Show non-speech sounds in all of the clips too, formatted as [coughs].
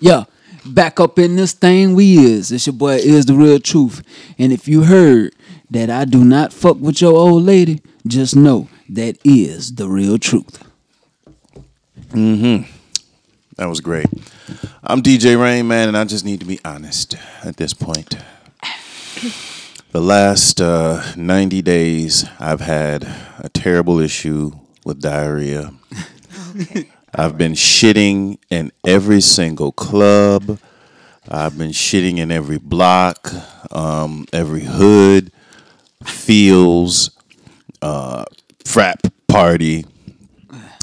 Yeah, back up in this thing we is. It's your boy is the real truth. And if you heard that I do not fuck with your old lady, just know that is the real truth. Mm-hmm. That was great. I'm DJ Rain Man, and I just need to be honest at this point. The last uh, 90 days, I've had a terrible issue with diarrhea. [laughs] I've been shitting in every single club. I've been shitting in every block, um, every hood, fields, uh, frat party.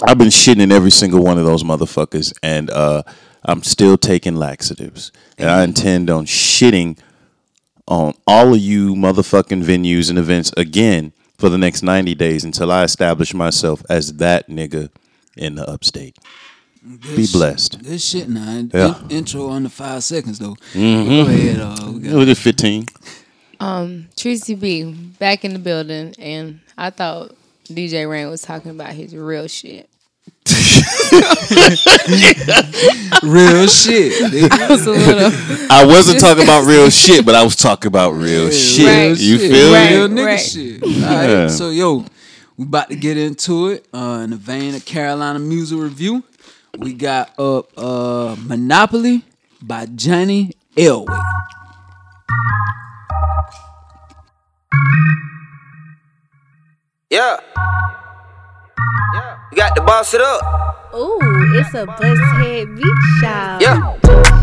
I've been shitting in every single one of those motherfuckers, and uh, I'm still taking laxatives. And I intend on shitting on all of you motherfucking venues and events again for the next 90 days until I establish myself as that nigga in the upstate. Be blessed. Good shit now. In- Yeah. Mm-hmm. intro under five seconds though. Go ahead. Uh, we It got- was just 15. Tracy B back in the building, and I thought DJ Rain was talking about his real shit. [laughs] real shit. [laughs] I was little... I wasn't talking about [laughs] real shit, but I was talking about real shit. Right. You shit. feel Right. me? Real nigga right. shit. All right. Yeah. So yo, we about to get into it. Uh, in the vein of Carolina Music Review, we got up uh, Monopoly by Johnny Elway. Yeah. You got to boss it up. Ooh, it's a bust head beach shop. Yeah.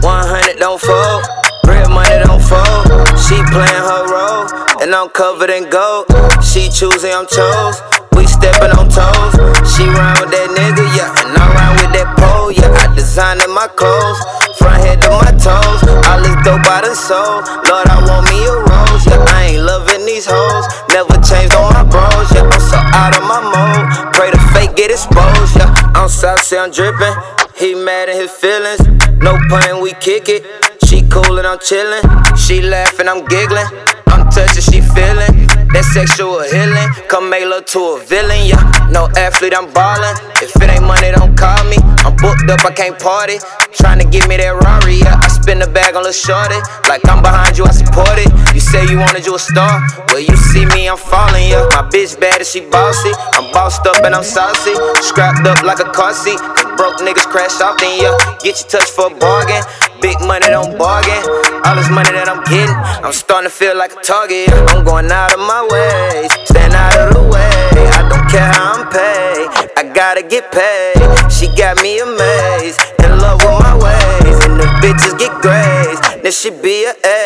100 don't fold. Real money don't fold. She playing her role. And I'm covered in gold. She choosing, I'm chose. We stepping on toes. She round with that nigga, yeah. And I round with that pole, yeah. I designing my clothes. Front head to my toes. All this dope I done sold. Lord, I want me a rose, yeah. I ain't loving these hoes. Never changed on my bros, yeah. I'm so out of my mode. Pray the fake get exposed, yeah. I'm say I'm dripping. He mad in his feelings. No pain, we kick it. She cool and I'm chillin'. She laughing, I'm giggling. I'm touching, she feeling. That sexual healing. Come make love to a villain, yeah. No athlete, I'm ballin'. If it ain't money, don't call me. I'm booked up, I can't party. Tryna give me that Rari, yeah. I spin the bag on Lil Shorty. Like I'm behind you, I support it. You say you wanted you a star. Well, you see me, I'm falling, yeah. My bitch bad and she bossy. I'm bossed up and I'm saucy. Scrapped up like a car seat. Cause broke niggas crash off, then yeah. Get your touch for a bargain. Big money, don't bargain. All this money that I'm getting, I'm starting to feel like a target. I'm going out of my way, stand out of the way. I don't care how I'm paid, I gotta get paid. She got me amazed, in love with my the bitches get grazed. Then she be a A.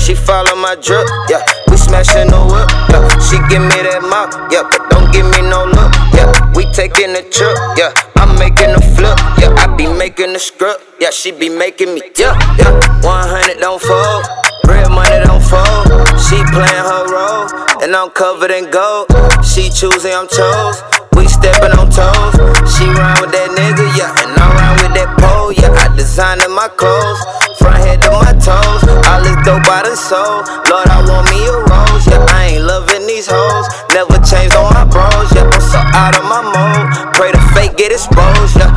She follow my drip, yeah. We smashing the whip, yeah. She give me that mouth, yeah, but don't give me no look, yeah. We taking a trip, yeah. I'm making a flip, yeah. I be making a script, yeah. She be making me, yeah, yeah. 100 don't fold, real money don't fold. She playing her role, and I'm covered in gold. She choosing, I'm chose. We stepping on toes. She round with that nigga, yeah, and I round with that pole, yeah. Designing my clothes, front head to my toes. All this dope. Lord, I want me a rose, yeah. I ain't loving these hoes. Never changed on my bros, yeah. I'm so out of my mode. Pray the fake get exposed, yeah.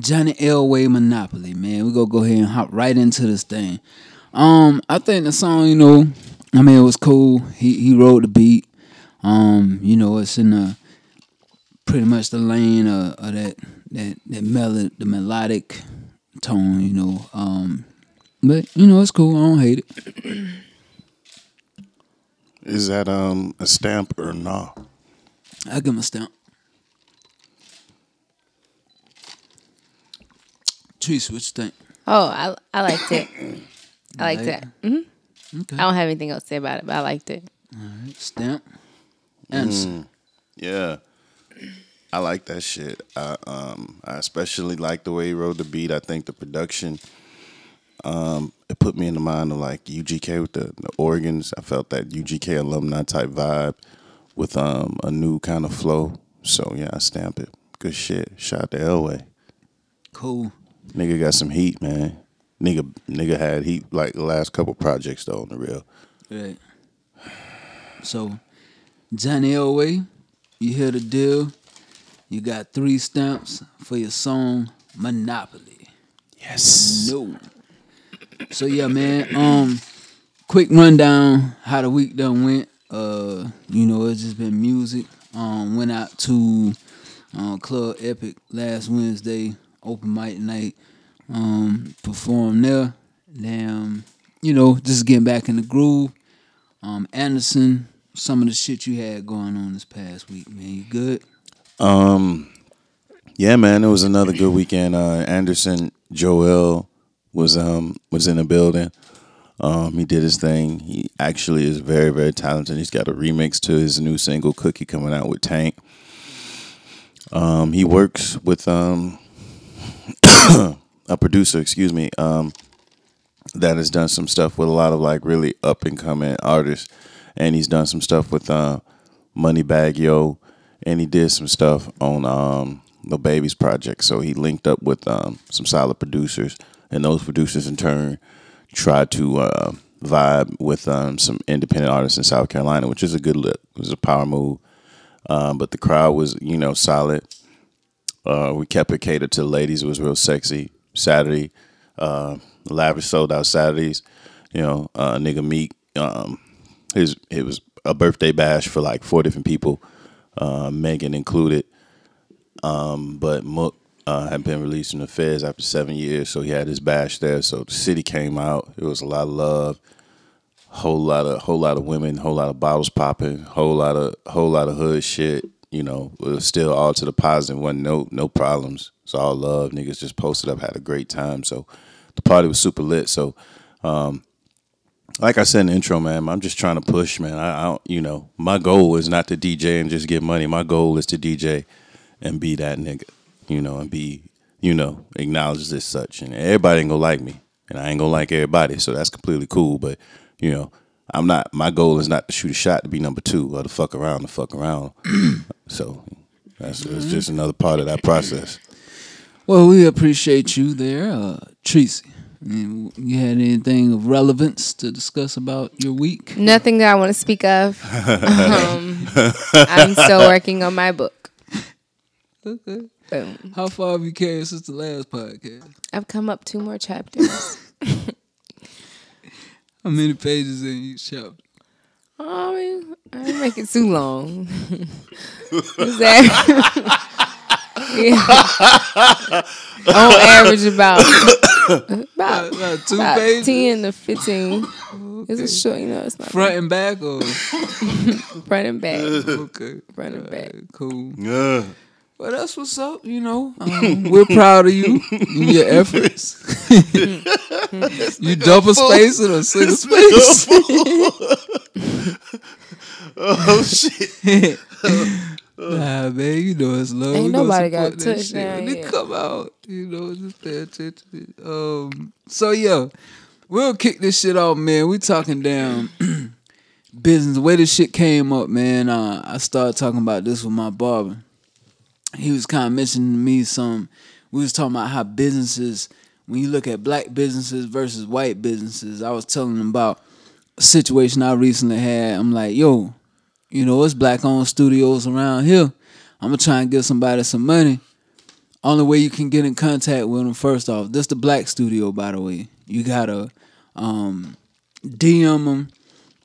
Johnny Elway Monopoly, man. We're gonna go ahead and hop right into this thing. Um, I think the song, you know, I mean, it was cool. He he wrote the beat. Um, you know, it's in the pretty much the lane of, of that that that melod the melodic tone, you know. Um, but you know, it's cool. I don't hate it. [clears throat] Is that um a stamp or no? I give him a stamp. Treese, what you think? Oh, I I liked it. [clears throat] I liked like it. hmm Okay. I don't have anything else to say about it, but I liked it. Stamp. Anderson. Yeah. I like that shit. I um I especially like the way he wrote the beat. I think the production um it put me in the mind of like UGK with the, the organs. I felt that UGK alumni type vibe with um a new kind of flow. So yeah, I stamp it. Good shit. Shout out to Elway. Cool. Nigga got some heat, man. Nigga nigga had he like the last couple projects though on the real. Right. So, Johnny Elway, you hear the deal. You got three stamps for your song Monopoly. Yes. No. So yeah, man. Um, quick rundown how the week done went. Uh, you know, it's just been music. Um, went out to uh, Club Epic last Wednesday, open mic night. Um, performed there. Damn, you know, just getting back in the groove. Um, Anderson, some of the shit you had going on this past week, man. You good? Um, yeah, man, it was another good weekend. Uh, Anderson Joel was um was in the building. Um, he did his thing. He actually is very very talented. He's got a remix to his new single "Cookie" coming out with Tank. Um, he works with um [coughs] [coughs] [coughs] a producer, excuse me, um, that has done some stuff with a lot of like really up and coming artists, and he's done some stuff with uh, Moneybagg Yo, and he did some stuff on um, the Babies project. So he linked up with um, some solid producers, and those producers in turn tried to uh, vibe with um, some independent artists in South Carolina, which is a good look. It was a power move, um, but the crowd was you know solid. Uh, we kept it catered to ladies. It was real sexy. Saturday, uh, lavish sold out Saturdays. You know, uh, nigga Meek, um, his it was a birthday bash for like four different people, uh, Megan included. Um, but Mook uh, had been released from the feds after seven years, so he had his bash there. So the city came out. It was a lot of love, whole lot of whole lot of women, whole lot of bottles popping, whole lot of whole lot of hood shit. You know, still all to the positive. wasn't no no problems. It's all love. Niggas just posted up, had a great time. So the party was super lit. So, um, like I said in the intro, man, I'm just trying to push, man. I, I don't, you know, my goal is not to DJ and just get money. My goal is to DJ and be that nigga, you know, and be, you know, acknowledged as such. And everybody ain't gonna like me, and I ain't gonna like everybody, so that's completely cool. But you know, I'm not. My goal is not to shoot a shot to be number two or to fuck around to fuck around. [clears throat] so that's, that's just another part of that process. Well, we appreciate you there, uh, Tracy. And you had anything of relevance to discuss about your week? Nothing that I want to speak of. [laughs] um, I'm still working on my book. Okay. Boom. How far have you carried since the last podcast? I've come up two more chapters. [laughs] How many pages in each chapter? Oh, I mean, I didn't make it too long. Is that? yeah. On average, about about, About two about pages? ten to fifteen. It's a short, you know. It's not Front and back or [laughs] front and back, okay. front and back. Cool. Yeah. Well, that's what's up. You know, um, [laughs] we're proud of you and your [laughs] efforts. you double space spacing or single space? [laughs] oh shit. Nah, man, you know it's love. Ain't We nobody got support that touched shit down when it come out. You know, just pay attention. Um, so yeah, we'll kick this shit off, man. We talking down [clears throat] business. The way this shit came up, man. Uh, I started talking about this with my barber. He was kind of mentioning to me some. We was talking about how businesses, when you look at black businesses versus white businesses, I was telling him about a situation I recently had. I'm like, yo, you know, it's black owned studios around here. I'm gonna try and give somebody some money. Only way you can get in contact with them, first off, this the black studio, by the way. You gotta um, DM them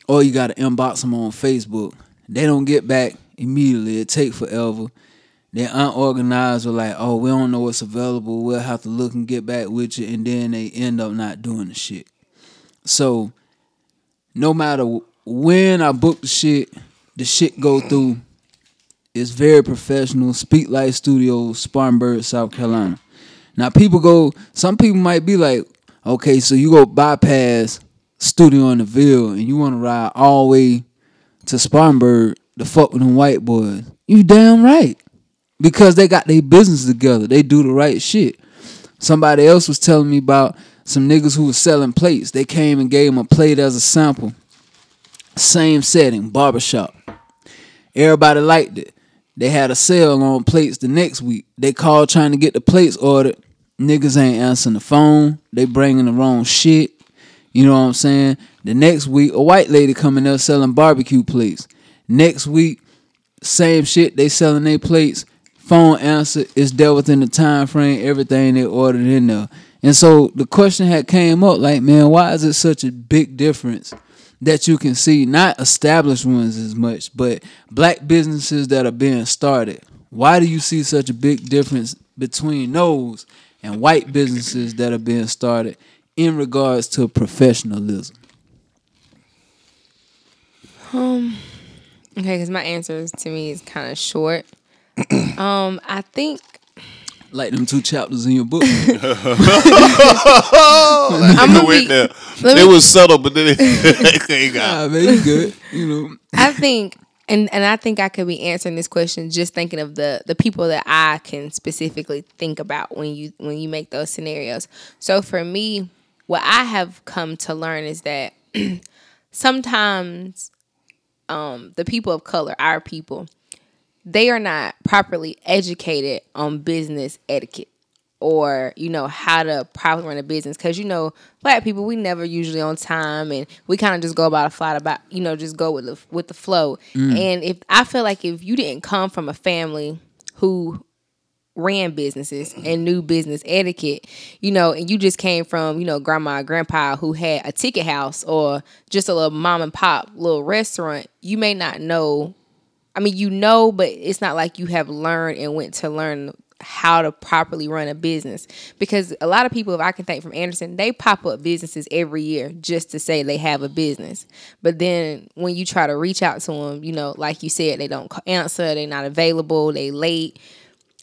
or you gotta inbox them on Facebook. They don't get back immediately. It take forever. They're unorganized or like, oh, we don't know what's available. We'll have to look and get back with you, and then they end up not doing the shit. So, no matter when I book the shit, the shit go through. It's very professional. Speak Life Studio, Spartanburg, South Carolina. Now people go. Some people might be like, okay, so you go bypass Studio in the Ville and you want to ride all the way to Spartanburg to fuck with them white boys. You damn right, because they got their business together. They do the right shit. Somebody else was telling me about some niggas who was selling plates. They came and gave them a plate as a sample. Same setting, barbershop. Everybody liked it. They had a sale on plates the next week. They called trying to get the plates ordered. Niggas ain't answering the phone. They bringing the wrong shit. You know what I'm saying? The next week, a white lady coming up selling barbecue plates. Next week, same shit. They selling their plates. Phone answer is there within the time frame. Everything they ordered in there. And so the question had came up like, man, why is it such a big difference that you can see not established ones as much, but black businesses that are being started? Why do you see such a big difference between those and white businesses that are being started in regards to professionalism? Um Okay, because my answer to me is kind of short. [clears throat] um, I think Like them two chapters in your book. [laughs] I'm gonna be, there. let It me- was subtle, but then [laughs] it, it got. ah, man, you good. You know. I think, and and I think I could be answering this question just thinking of the the people that I can specifically think about when you when you make those scenarios. So for me, what I have come to learn is that [clears throat] sometimes um, the people of color, our people, they are not properly educated on business etiquette or you know how to properly run a business because you know black people we never usually on time and we kind of just go about a flat about you know just go with the with the flow mm. and if i feel like if you didn't come from a family who ran businesses and knew business etiquette, you know, and you just came from, you know, grandma and grandpa who had a ticket house or just a little mom and pop little restaurant, you may not know. I mean, you know, but it's not like you have learned and went to learn how to properly run a business because a lot of people if i can think from anderson they pop up businesses every year just to say they have a business but then when you try to reach out to them you know like you said they don't answer they're not available they late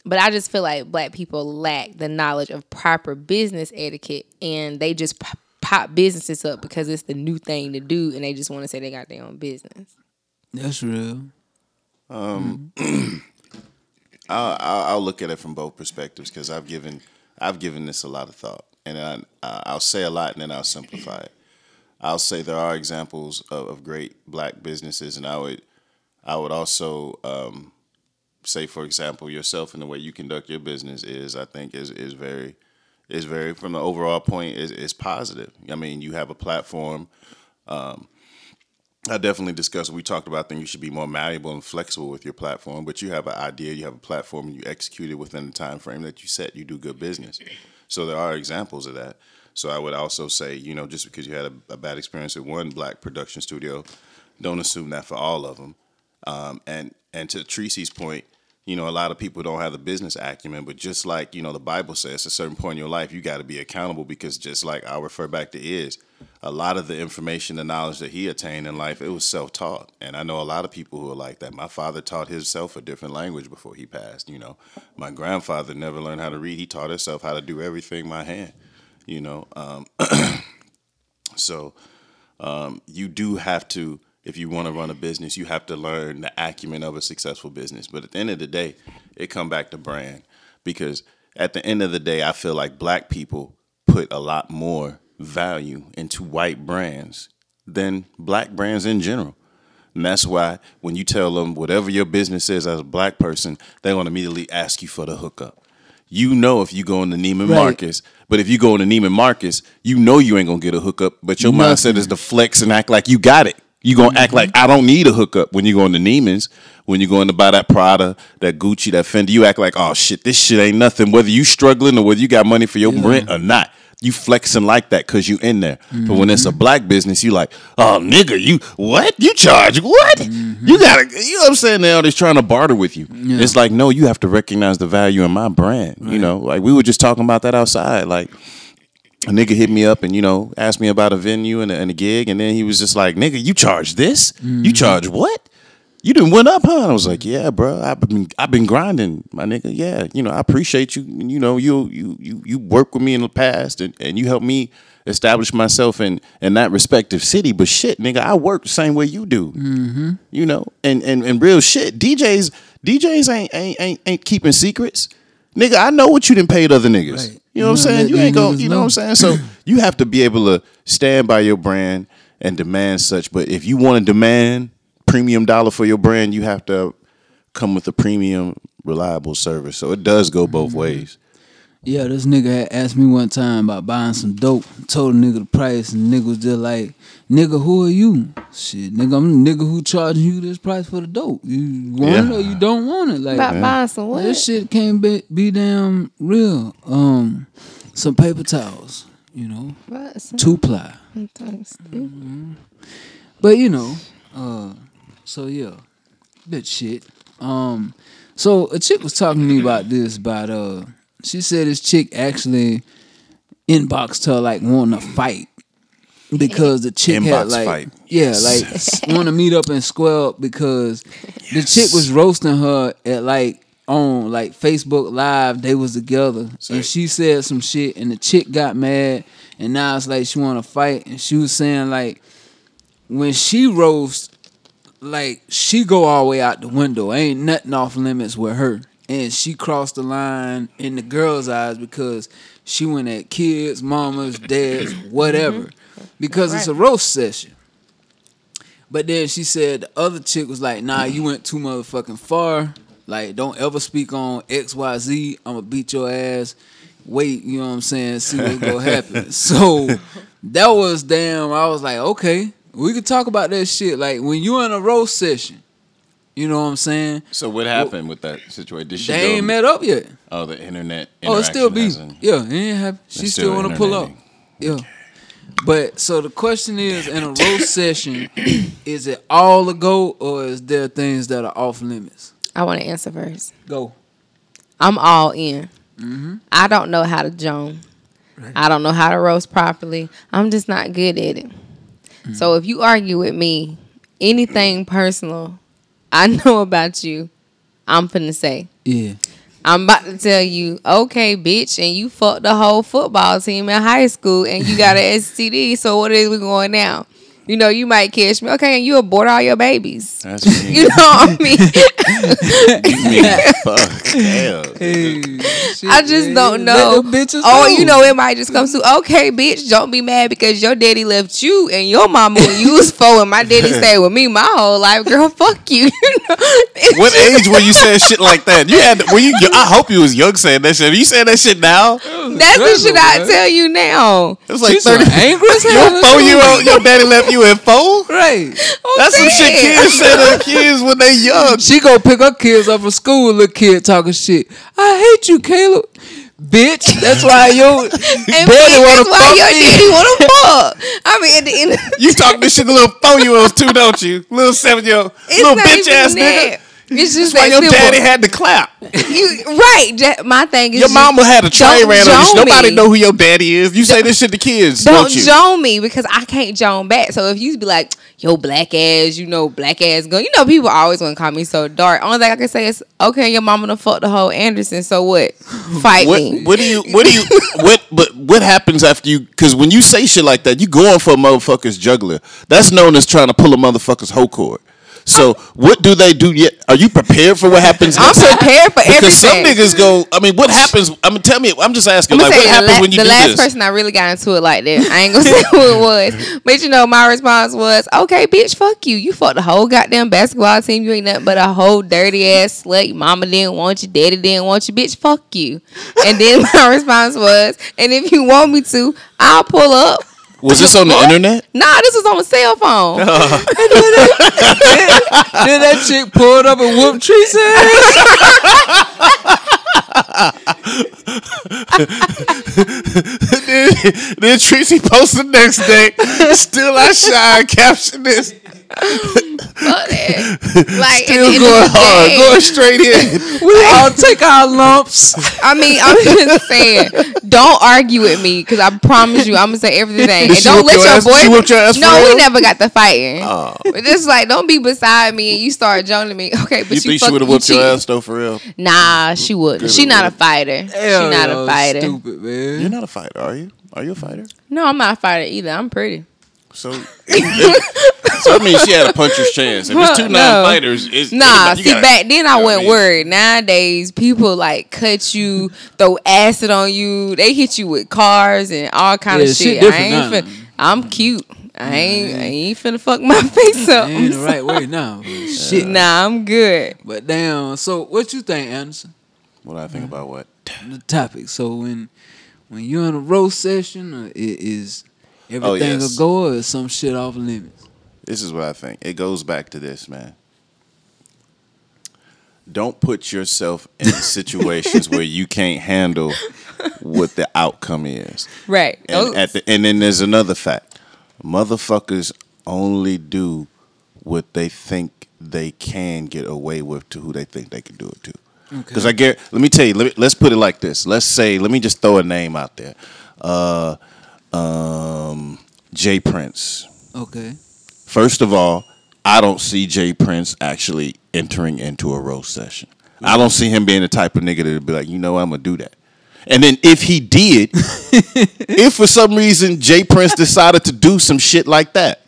but I just feel like black people lack the knowledge of proper business etiquette and they just pop, pop businesses up because it's the new thing to do and they just want to say they got their own business. That's real. Um, mm-hmm. [clears throat] I'll, I'll, I'll look at it from both perspectives because I've given I've given this a lot of thought, and I, I'll say a lot and then I'll simplify it. I'll say there are examples of, of great black businesses, and I would I would also um, say, for example, yourself and the way you conduct your business is I think is is very is very from the overall point is is positive. I mean, you have a platform. Um, I definitely discussed. We talked about things you should be more malleable and flexible with your platform, but you have an idea, you have a platform, and you execute it within the time frame that you set. You do good business. So there are examples of that. So I would also say, you know, just because you had a, a bad experience with one black production studio, don't assume that for all of them. Um, and and to Tracy's point, you know, a lot of people don't have the business acumen, but just like you know, the Bible says, at a certain point in your life, you got to be accountable because just like I'll refer back to is, a lot of the information, the knowledge that he attained in life, it was self-taught, and I know a lot of people who are like that. My father taught himself a different language before he passed. You know, my grandfather never learned how to read; he taught himself how to do everything by hand. You know, um, [clears throat] so um, you do have to if you want to run a business you have to learn the acumen of a successful business but at the end of the day it come back to brand because at the end of the day i feel like black people put a lot more value into white brands than black brands in general and that's why when you tell them whatever your business is as a black person they're going to immediately ask you for the hookup you know if you go into Neiman Right. Marcus, but if you go into Neiman Marcus, you know you ain't gonna get a hookup. But your mindset is to flex and act like you got it. You gonna act like I don't need a hookup when you go into Neiman's. When you're going to buy that Prada, that Gucci, that Fendi, you act like, oh shit, this shit ain't nothing. Whether you struggling or whether you got money for your rent or not, you flexing like that because you in there. But when it's a mm-hmm. black business, you like, oh nigga, you what? You charge what? You mm-hmm. gotta, you know what I'm saying? Now they're trying to barter with you. It's like, no, you have to recognize the value in my brand. You know, like we were just talking about that outside. Like a nigga hit me up and you know asked me about a venue and a, and a gig, and then he was just like, "Nigga, you charge this? You mm-hmm. charge what? You didn't went up, huh?" And I was like, "Yeah, bro, I've been I've been grinding, my nigga. Yeah, you know, I appreciate you. You know, you you you you worked with me in the past, and, and you helped me establish myself in in that respective city. But shit, nigga, I work the same way you do. Mm-hmm. You know, and and and real shit, DJs DJs ain't ain't ain't, ain't keeping secrets." Nigga, I know what you didn't pay paid other niggas. Right. You know what I'm saying? You ain't gonna, you know what I'm saying? So [clears throat] you have to be able to stand by your brand and demand such. But if you want to demand premium dollar for your brand, you have to come with a premium, reliable service. So it does go both ways. Yeah, this nigga had asked me one time about buying some dope. Told a nigga the price, and nigga was just like, "Nigga, who are you? Shit, nigga, I'm the nigga who charging you this price for the dope. You want it or you don't want it? Like About buying some what? this shit can't be, be damn real. Um, some paper towels, you know, two ply. something stupid. But you know, uh, so yeah, that shit. Um, so a chick was talking to me about this. About uh, she said this chick actually inboxed her like wanting to fight because the chick had like fight. yeah like want to meet up and square up because the chick was roasting her at like on like Facebook Live. They was together and she said some shit and the chick got mad and now it's like she want to fight and she was saying like when she roast, like she go all the way out the window. Ain't nothing off limits with her. And she crossed the line in the girl's eyes because she went at kids, mamas, dads, mm-hmm. whatever. Mm-hmm. Because it's a roast session. But then she said the other chick was like, nah, you went too motherfucking far. Like, don't ever speak on XYZ. I'ma beat your ass. Wait, you know what I'm saying? See what's gonna [laughs] happen. so that was damn, I was like, okay, we could talk about that shit. Like when you in a roast session, you know what I'm saying? So what happened with that situation? Did she They go, ain't met up yet. Oh, the internet. Oh, it still be. hasn't- Yeah, it ain't happen. She still, still want to pull up. interneting. Yeah. But so the question is, in a roast session, [coughs] is it all a go or is there things that are off limits? I want to answer first. Go. I'm all in. Mm-hmm. I don't know how to joan. I don't know how to roast properly. I'm just not good at it. So if you argue with me, anything personal I [laughs] know about you, I'm finna say. Yeah. I'm about to tell you, okay, bitch, and you fucked the whole football team in high school and you got an STD, so what is we going now? You know, you might catch me. Okay, and you abort all your babies. That's [laughs] You know what I mean? [laughs] mean, fuck. [laughs] Hell. I just don't know. Oh, you know, it might just come to okay, bitch. Don't be mad because your daddy left you and your mama when you was four, and my daddy stayed with me my whole life. Girl, fuck you. you know? What age were you saying shit like that? You had were you? I hope you was young saying that shit. Are You saying that shit now? That's the shit I tell you now. It was like She's so thirty. angry as hell. Your four year old, your daddy left you at four. Right. That's some shit kids say to kids when they young. She go pick her kids up from school. Little kid talking shit. I hate you, Caleb. Bitch, that's why your [laughs] And daddy bitch, wanna that's why fuck your me. daddy wanna fuck. I mean, at the end, of You talking this shit to little four year olds too, don't you? Little seven year old, little bitch ass that. nigga. It's just That's why that your daddy had to clap. You right. my thing is Your mama had a train don't ran on you. Nobody me. know who your daddy is. You say this shit to kids, don't, Don't you? joan me because I can't joan back. So if you be like, yo, black ass, you know, black ass gun, you know, people always want to call me so dark. Only thing I can say is, okay, your mama done fucked the whole Anderson. So what? [laughs] Fight What, me. what do you? What do you? [laughs] what? But what happens after you? Because when you say shit like that, you going for a motherfucker's juggler. That's known as trying to pull a motherfucker's whole cord. So what do they do yet? Are you prepared for what happens? I'm next? prepared for everything. Because some niggas go. I mean, what happens? I mean, tell me. I'm just asking. I'm Like, what happens la- when you the do last this? person I really got into it like that. I ain't gonna [laughs] say who it was, but you know my response was, "Okay, bitch, fuck you. You fucked the whole goddamn basketball team. You ain't nothing but a whole dirty ass slut. Your mama didn't want you, daddy didn't want you, bitch. Fuck you." And then [laughs] my response was, "And if you want me to, I'll pull up." Was this on the internet? Nah, this was on a cell phone. [laughs] [laughs] Then that chick pulled up and whooped Tree's ass. then, then Tracy posted the next day. Still I shine. Caption this. Fuck that. [laughs] Like, Still at the going the hard. day- Going straight in. [laughs] We all take our lumps. I mean, I'm just saying, don't argue with me because I promise you, I'm gonna say everything. And don't let your your ass? She your ass no, we never got the fighting. Oh. But just like, don't be beside me and you start joining me. [laughs] Okay, but You you, think she would have you whooped your cheating. ass though, for real? Nah, she wouldn't. Good She not a fighter. Hell she not no, a fighter. Stupid man. You're not a fighter, are you? Are you a fighter? No, I'm not a fighter either. I'm pretty. So, [laughs] so I mean, she had a puncher's chance. If it's two No. non-fighters, it's Nah, you see, gotta- back then I you know what wasn't mean? worried. Nowadays, people like cut you, throw acid on you. They hit you with cars and all kind Yeah, of shit shit. I ain't now. fin- I'm cute. I ain't. I ain't finna fuck my [laughs] face up. Ain't the right way now. but [laughs] Shit. Nah, I'm good. But damn. So what you think, Anderson? What do I think about what? the topic. So when when you're in a roast session, uh, it is everything Oh, yes. a go or is some shit off limits. This is what I think. It goes back to this, man. Don't put yourself in [laughs] situations where you can't handle what the outcome is. Right. And at the and then there's another fact. Motherfuckers only do what they think they can get away with to who they think they can do it to. Because I get, let me tell you, let me, let's put it like this. Let's say, let me just throw a name out there. Uh, um, Jay Prince. Okay. First of all, I don't see Jay Prince actually entering into a roast session. I don't see him being the type of nigga that'd be like, you know, I'm gonna do that. And then if he did, [laughs] if for some reason Jay Prince decided to do some shit like that,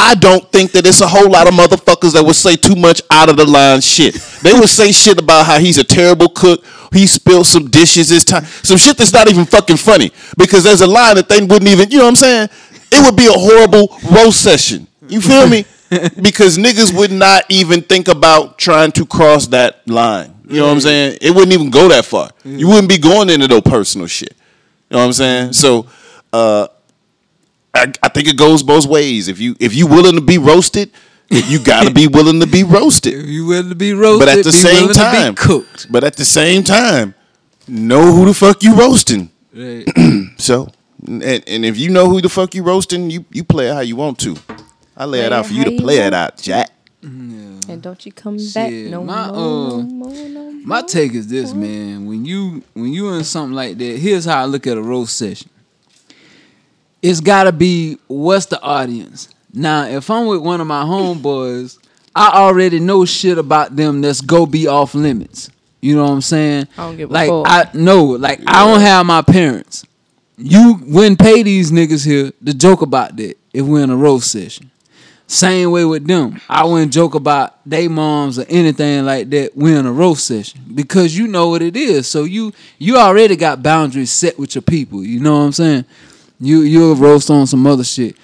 I don't think that it's a whole lot of motherfuckers that would say too much out of the line shit. They would say shit about how he's a terrible cook. He spilled some dishes this time. Some shit that's not even fucking funny. Because there's a line that they wouldn't even, you know what I'm saying? It would be a horrible roast session. You feel me? [laughs] because niggas would not even think about trying to cross that line. You know what I'm saying? It wouldn't even go that far. You wouldn't be going into no personal shit. You know what I'm saying? So uh I, I think it goes both ways. If you if you willing to be roasted, you gotta be willing to be roasted. If you willing to be roasted, But at the be same time, cooked. But at the same time, know who the fuck you roasting. Right. [clears throat] So, and, and if you know who the fuck you roasting, you you play it how you want to. I lay it out for you to you play it out, Jack. and don't you come back no my, more, uh, no more, no more. My take is this, man. When you when you in something like that, here's how I look at a roast session. It's gotta be what's the audience. Now, if I'm with one of my homeboys, I already know shit about them that's go be off limits. You know what I'm saying? I don't give a like. I no, like I don't have my parents. You wouldn't pay these niggas here to joke about that if we're in a roast session. Same way with them. I wouldn't joke about they moms or anything like that. We're in a roast session because you know what it is. So you you already got boundaries set with your people. You know what I'm saying? You you'll roast on some other shit.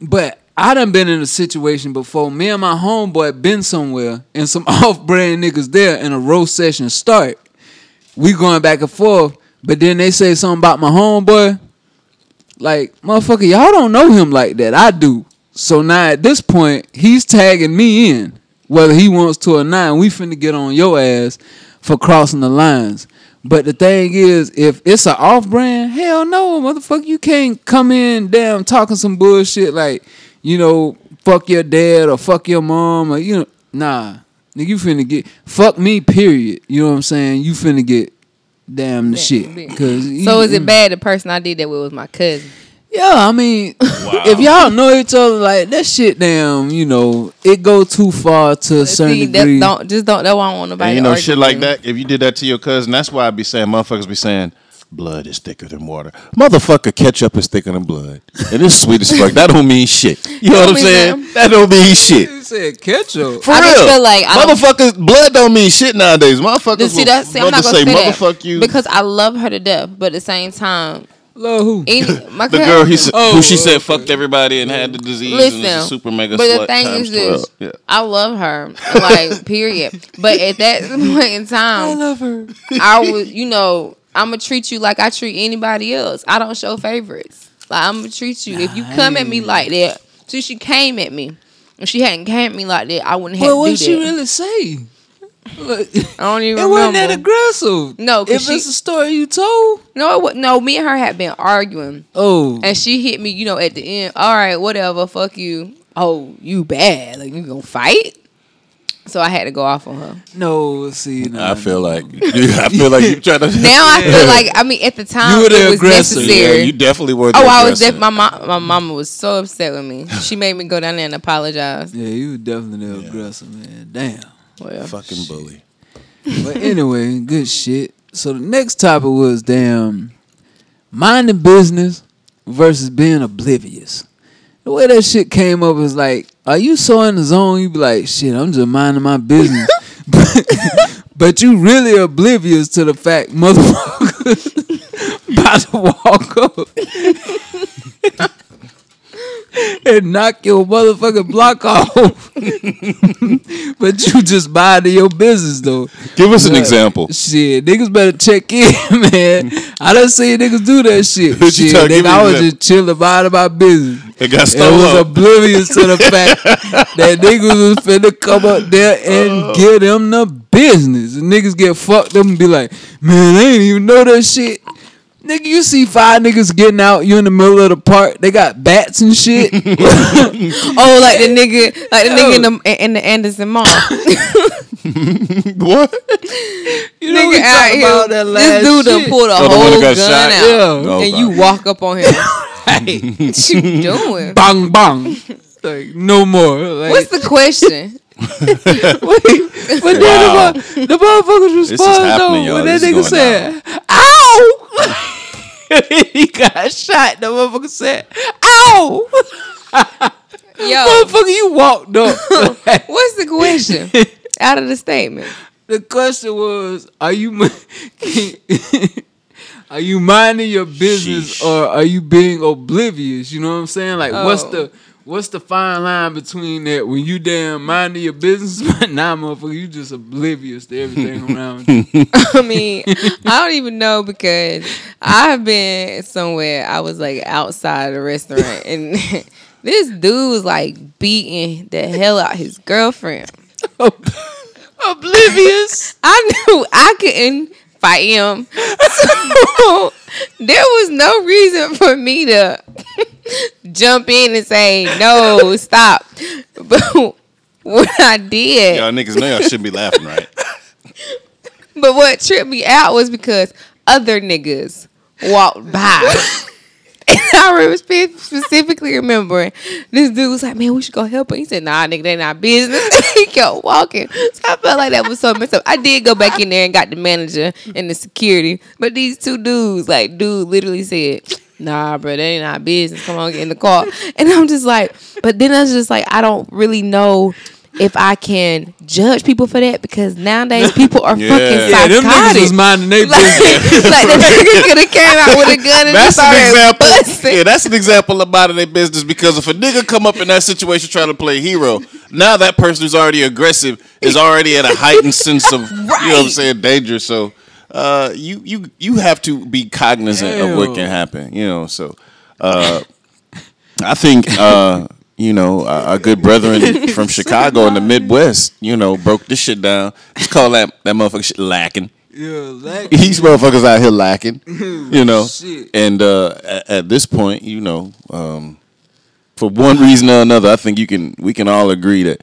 But I done been in a situation before. Me and my homeboy been somewhere and some [laughs] off brand niggas there and a roast session start. We going back and forth, but then they say something about my homeboy. Like, motherfucker, y'all don't know him like that. I do. So now at this point, he's tagging me in, whether he wants to or not. We finna get on your ass for crossing the lines. But the thing is, if it's an off brand, hell no, motherfucker, you can't come in damn talking some bullshit like, you know, fuck your dad or fuck your mom or you know, nah. Nigga, you finna get fuck me, period. You know what I'm saying? You finna get damn the shit. Cause So you- is it mm. bad? The person I did that with was my cousin. Yeah, I mean, if y'all know each other like that shit, damn, you know, it go too far to a certain See, that, degree. don't just don't. That's why I don't want nobody. And you know shit like that. If you did that to your cousin, that's why I be saying motherfuckers be saying blood is thicker than water. Motherfucker, ketchup is thicker than blood, and it's sweet as fuck. That don't mean shit. You know what I'm saying? nothing. That don't mean shit. You said ketchup. For I real, just feel like I don't- motherfuckers, blood don't mean shit nowadays. Motherfuckers Just see, that, see, I'm not gonna say say, motherfuck that you. because I love her to death, but at the same time, Love who? any [laughs] my the girl he said, Oh, who she said oh, fucked everybody and had the mm-hmm. disease Listen, and was a super mega but slut the thing is this: Yeah. I love her, like [laughs] period. But at that [laughs] point in time, I love her. I would, you know, I'm gonna treat you like I treat anybody else. I don't show favorites. Like I'm gonna treat you. If you come at me like that, so she came at me. If she hadn't came at me like that, I wouldn't have Well, to do what did she really say? Look, I don't even it wasn't that aggressive. No, if she- it's a story you told. no, it, wa- no. Me and her had been arguing, Oh, and she hit me. You know, at the end. All right, whatever. Fuck you. Oh, you bad. Like you gonna fight? So I had to go off on her. no, see, no, I feel no. like [laughs] I feel like you trying [laughs] to. Now I [laughs] feel like I mean at the time You were the it was aggressor. yeah, you definitely were. The Oh, I was aggressor. def- my mom. My mama was so upset with me. She made me go down there and apologize. Yeah, you were definitely the aggressor, man. Damn. Oh, well, fucking bully. But anyway, good shit. So the next topic was damn minding business versus being oblivious. The way that shit came up is like, are you so in the zone? You be like, shit, I'm just minding my business. but, [laughs] [laughs] but you really oblivious to the fact motherfucker [laughs] about to walk up. And knock your motherfucking block [laughs] off. [laughs] but you just mind your business though. Give us an example. Shit, niggas better check in, [laughs] man. I done seen niggas do that shit. What shit, nigga, I was just chilling, minding my business. It got stolen. was oblivious to the fact that niggas was finna come up there and oh. give them the business. And niggas get fucked up and be like, man, I ain't even know that shit. Nigga, you see five niggas getting out, you in the middle of the park, they got bats and shit. [laughs] Oh, like the nigga, like the nigga in the in the Anderson Mall. [laughs] [laughs] what? you know nigga we out talking here. about that last this dude done pulled a Oh, whole gun shot? out, Yeah. Oh, and God. you walk up on him. Hey, what you doing? Bang bang. Like no more. Like, What's the question? Wait, but then Wow. the, the motherfuckers respond though y'all. when that This nigga going said, "Ow!" [laughs] he got shot. The motherfucker said, "Ow!" [laughs] Yo, motherfucker, you walked up. [laughs] what's the question? Out of the statement. the question was, "Are you are you minding your business Sheesh. or are you being oblivious?" You know what I'm saying? Like, what's Oh. the What's the fine line between that when you damn minding your business, [laughs] but now, motherfucker, you just oblivious to everything [laughs] around you? I mean, I don't even know because I've been somewhere. I was like outside the restaurant, [laughs] and this dude was like beating the hell out his girlfriend. oblivious. I knew I couldn't fight him, so there was no reason for me to [laughs] jump in and say no, stop. [laughs] But what I did, Y'all niggas know y'all shouldn't be laughing, right? [laughs] but what tripped me out was because other niggas walked by. And I remember specifically remembering this dude was like, "Man, we should go help her." He said, "Nah, nigga, they not business." he kept walking, so I felt like that was so messed up. I did go back in there and got the manager and the security, but these two dudes, like, dude, literally said, "Nah, bro, they ain't our business. Come on, get in the car." [laughs] And I'm just like, but then I was just like, I don't really know. If I can judge people for that, because nowadays [laughs] people are Yeah. fucking Yeah, Yeah, them niggas psychotic. was minding their like, business. [laughs] like the nigga could have came out with a gun and That's just an example. busting. Yeah, that's an example of minding their business because if a nigga come up in that situation trying to play hero, now that person who's already aggressive is already at a heightened sense of you know what I'm saying danger. So uh, you you you have to be cognizant of what can happen. You know, so uh, I think uh, you know our, good brethren from [laughs] Chicago in the Midwest, you know, broke this shit down. Just call that that motherfucker shit lacking Yeah, like [laughs] these motherfuckers out here lacking, [laughs] you know. Shit. And uh, at, at this point, you know, um, for one reason or another, I think you can we can all agree that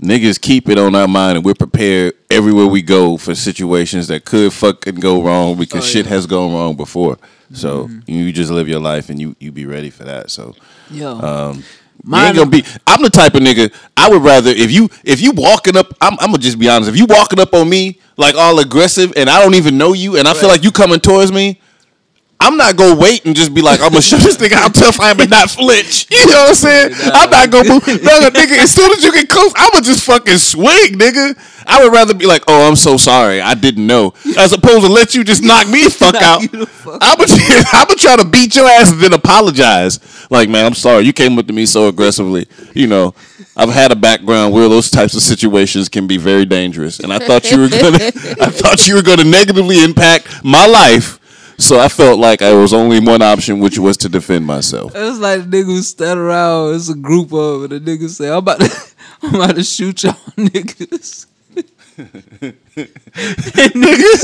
niggas keep it on our mind and we're prepared everywhere we go for situations that could fucking go wrong because Oh, shit has gone wrong before. So you just live your life and you you be ready for that. So yo, um, Mine- ain't gonna be. I'm the type of nigga. I would rather if you if you walking up. I'm, I'm gonna just be honest. If you walking up on me like all aggressive and I don't even know you and I feel like you coming towards me, I'm not gonna wait and just be like I'm gonna show this nigga how tough I am and not flinch. [laughs] You know what I'm saying? I'm not gonna move. [laughs] No, nigga. As soon as you get close, I'ma just fucking swing, nigga. I would rather be like, oh, I'm so sorry, I didn't know, as opposed to let you just knock me the [laughs] fuck out. you the fuck I'm gonna I'm gonna try to beat your ass and then apologize. Like, man, I'm sorry. You came up to me so aggressively. You know, I've had a background where those types of situations can be very dangerous, and I thought you were gonna I thought you were gonna negatively impact my life. So I felt like I was only one option, which was to defend myself. it's like the nigga stand around. It's a group of it. The nigga say, "I'm about to, [laughs] I'm about to shoot y'all [laughs] niggas." and [laughs] niggas,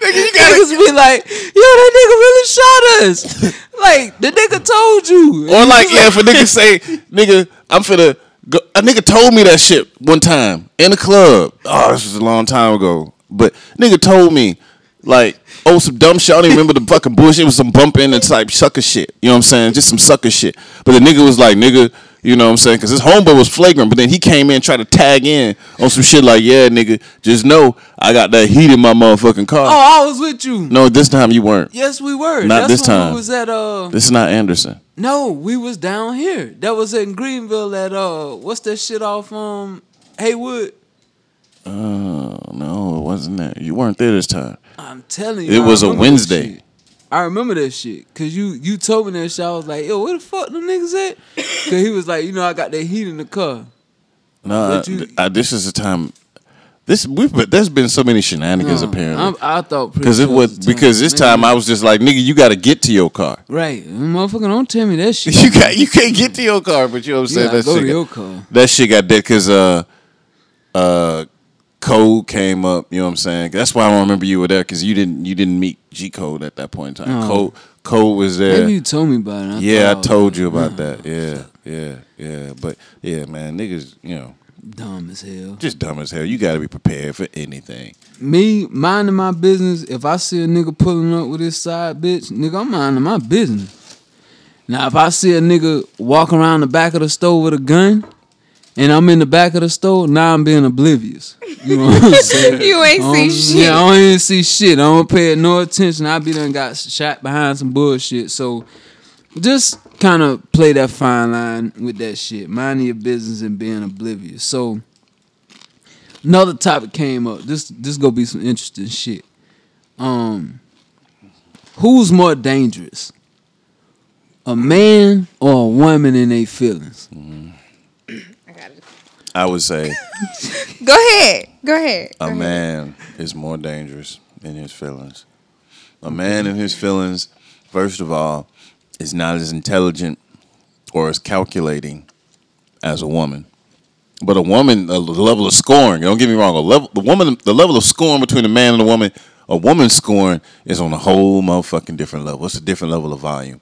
niggas be like, "Yo, that nigga really shot us." Like the nigga told you, Or like, yeah, if a nigga say, nigga, I'm finna go. A nigga told me that shit one time in a club. Oh, this was a long time ago. But nigga told me, like, oh, some dumb shit. I don't even remember the fucking bullshit. It was some bumping and type sucker shit. You know what I'm saying? Just some sucker shit. But the nigga was like, nigga, you know what I'm saying? Because his homeboy was flagrant. But then he came in and tried to tag in on some shit like, yeah, nigga, just know I got that heat in my motherfucking car. "Oh, I was with you." No, this time you weren't. Yes, we were. Not That's this time. We was at uh. This is not Anderson. No, we was down here. That was in Greenville at uh. What's that shit off um Haywood? Oh, no, it wasn't that. You weren't there this time. I'm telling you, It I was a Wednesday. I remember that shit. Cause you you told me that shit. I was like, yo, where the fuck them niggas at? [coughs] Cause he was like, you know, I got that heat in the car. No, But you- I, I, this is the time. This we've been, there's been so many shenanigans Uh, apparently. I'm- I thought Because it was because this time I was just like, nigga, you got to get to your car. right. Motherfucker, don't tell me that [laughs] shit. You got you can't get to your car, but you know what I'm saying. gotta That go shit, to got, your car. that shit got dead because uh uh Code came up. You know what I'm saying. That's why I don't remember you were there because you didn't you didn't meet G Code at that point in time. Oh. Code Code was there. Maybe you told me about it. I yeah, I told you about that. Yeah, yeah, yeah. But yeah, man, niggas, you know, Dumb as hell. just dumb as hell. You got to be prepared for anything. Me minding my business. If I see a nigga pulling up with his side bitch, nigga, I'm minding my business. Now, if I see a nigga walk around the back of the store with a gun, and I'm in the back of the store, now I'm being oblivious. You know what I'm [laughs] saying? You ain't see Um, shit. Yeah, I don't even see shit. I don't pay it no attention. I be done got shot behind some bullshit. So just kind of play that fine line with that shit. Minding your business and being oblivious. So another topic came up. This this gonna be some interesting shit. Um, who's more dangerous, a man or a woman in their feelings? I got it. I would say [laughs] Go ahead. Go ahead. Go a ahead. man is more dangerous in his feelings. A man in his feelings, first of all, is not as intelligent or as calculating as a woman. But a woman, the level of scoring. Don't get me wrong. A level, the woman, the level of scoring between a man and a woman, a woman's scoring is on a whole motherfucking different level. It's a different level of volume.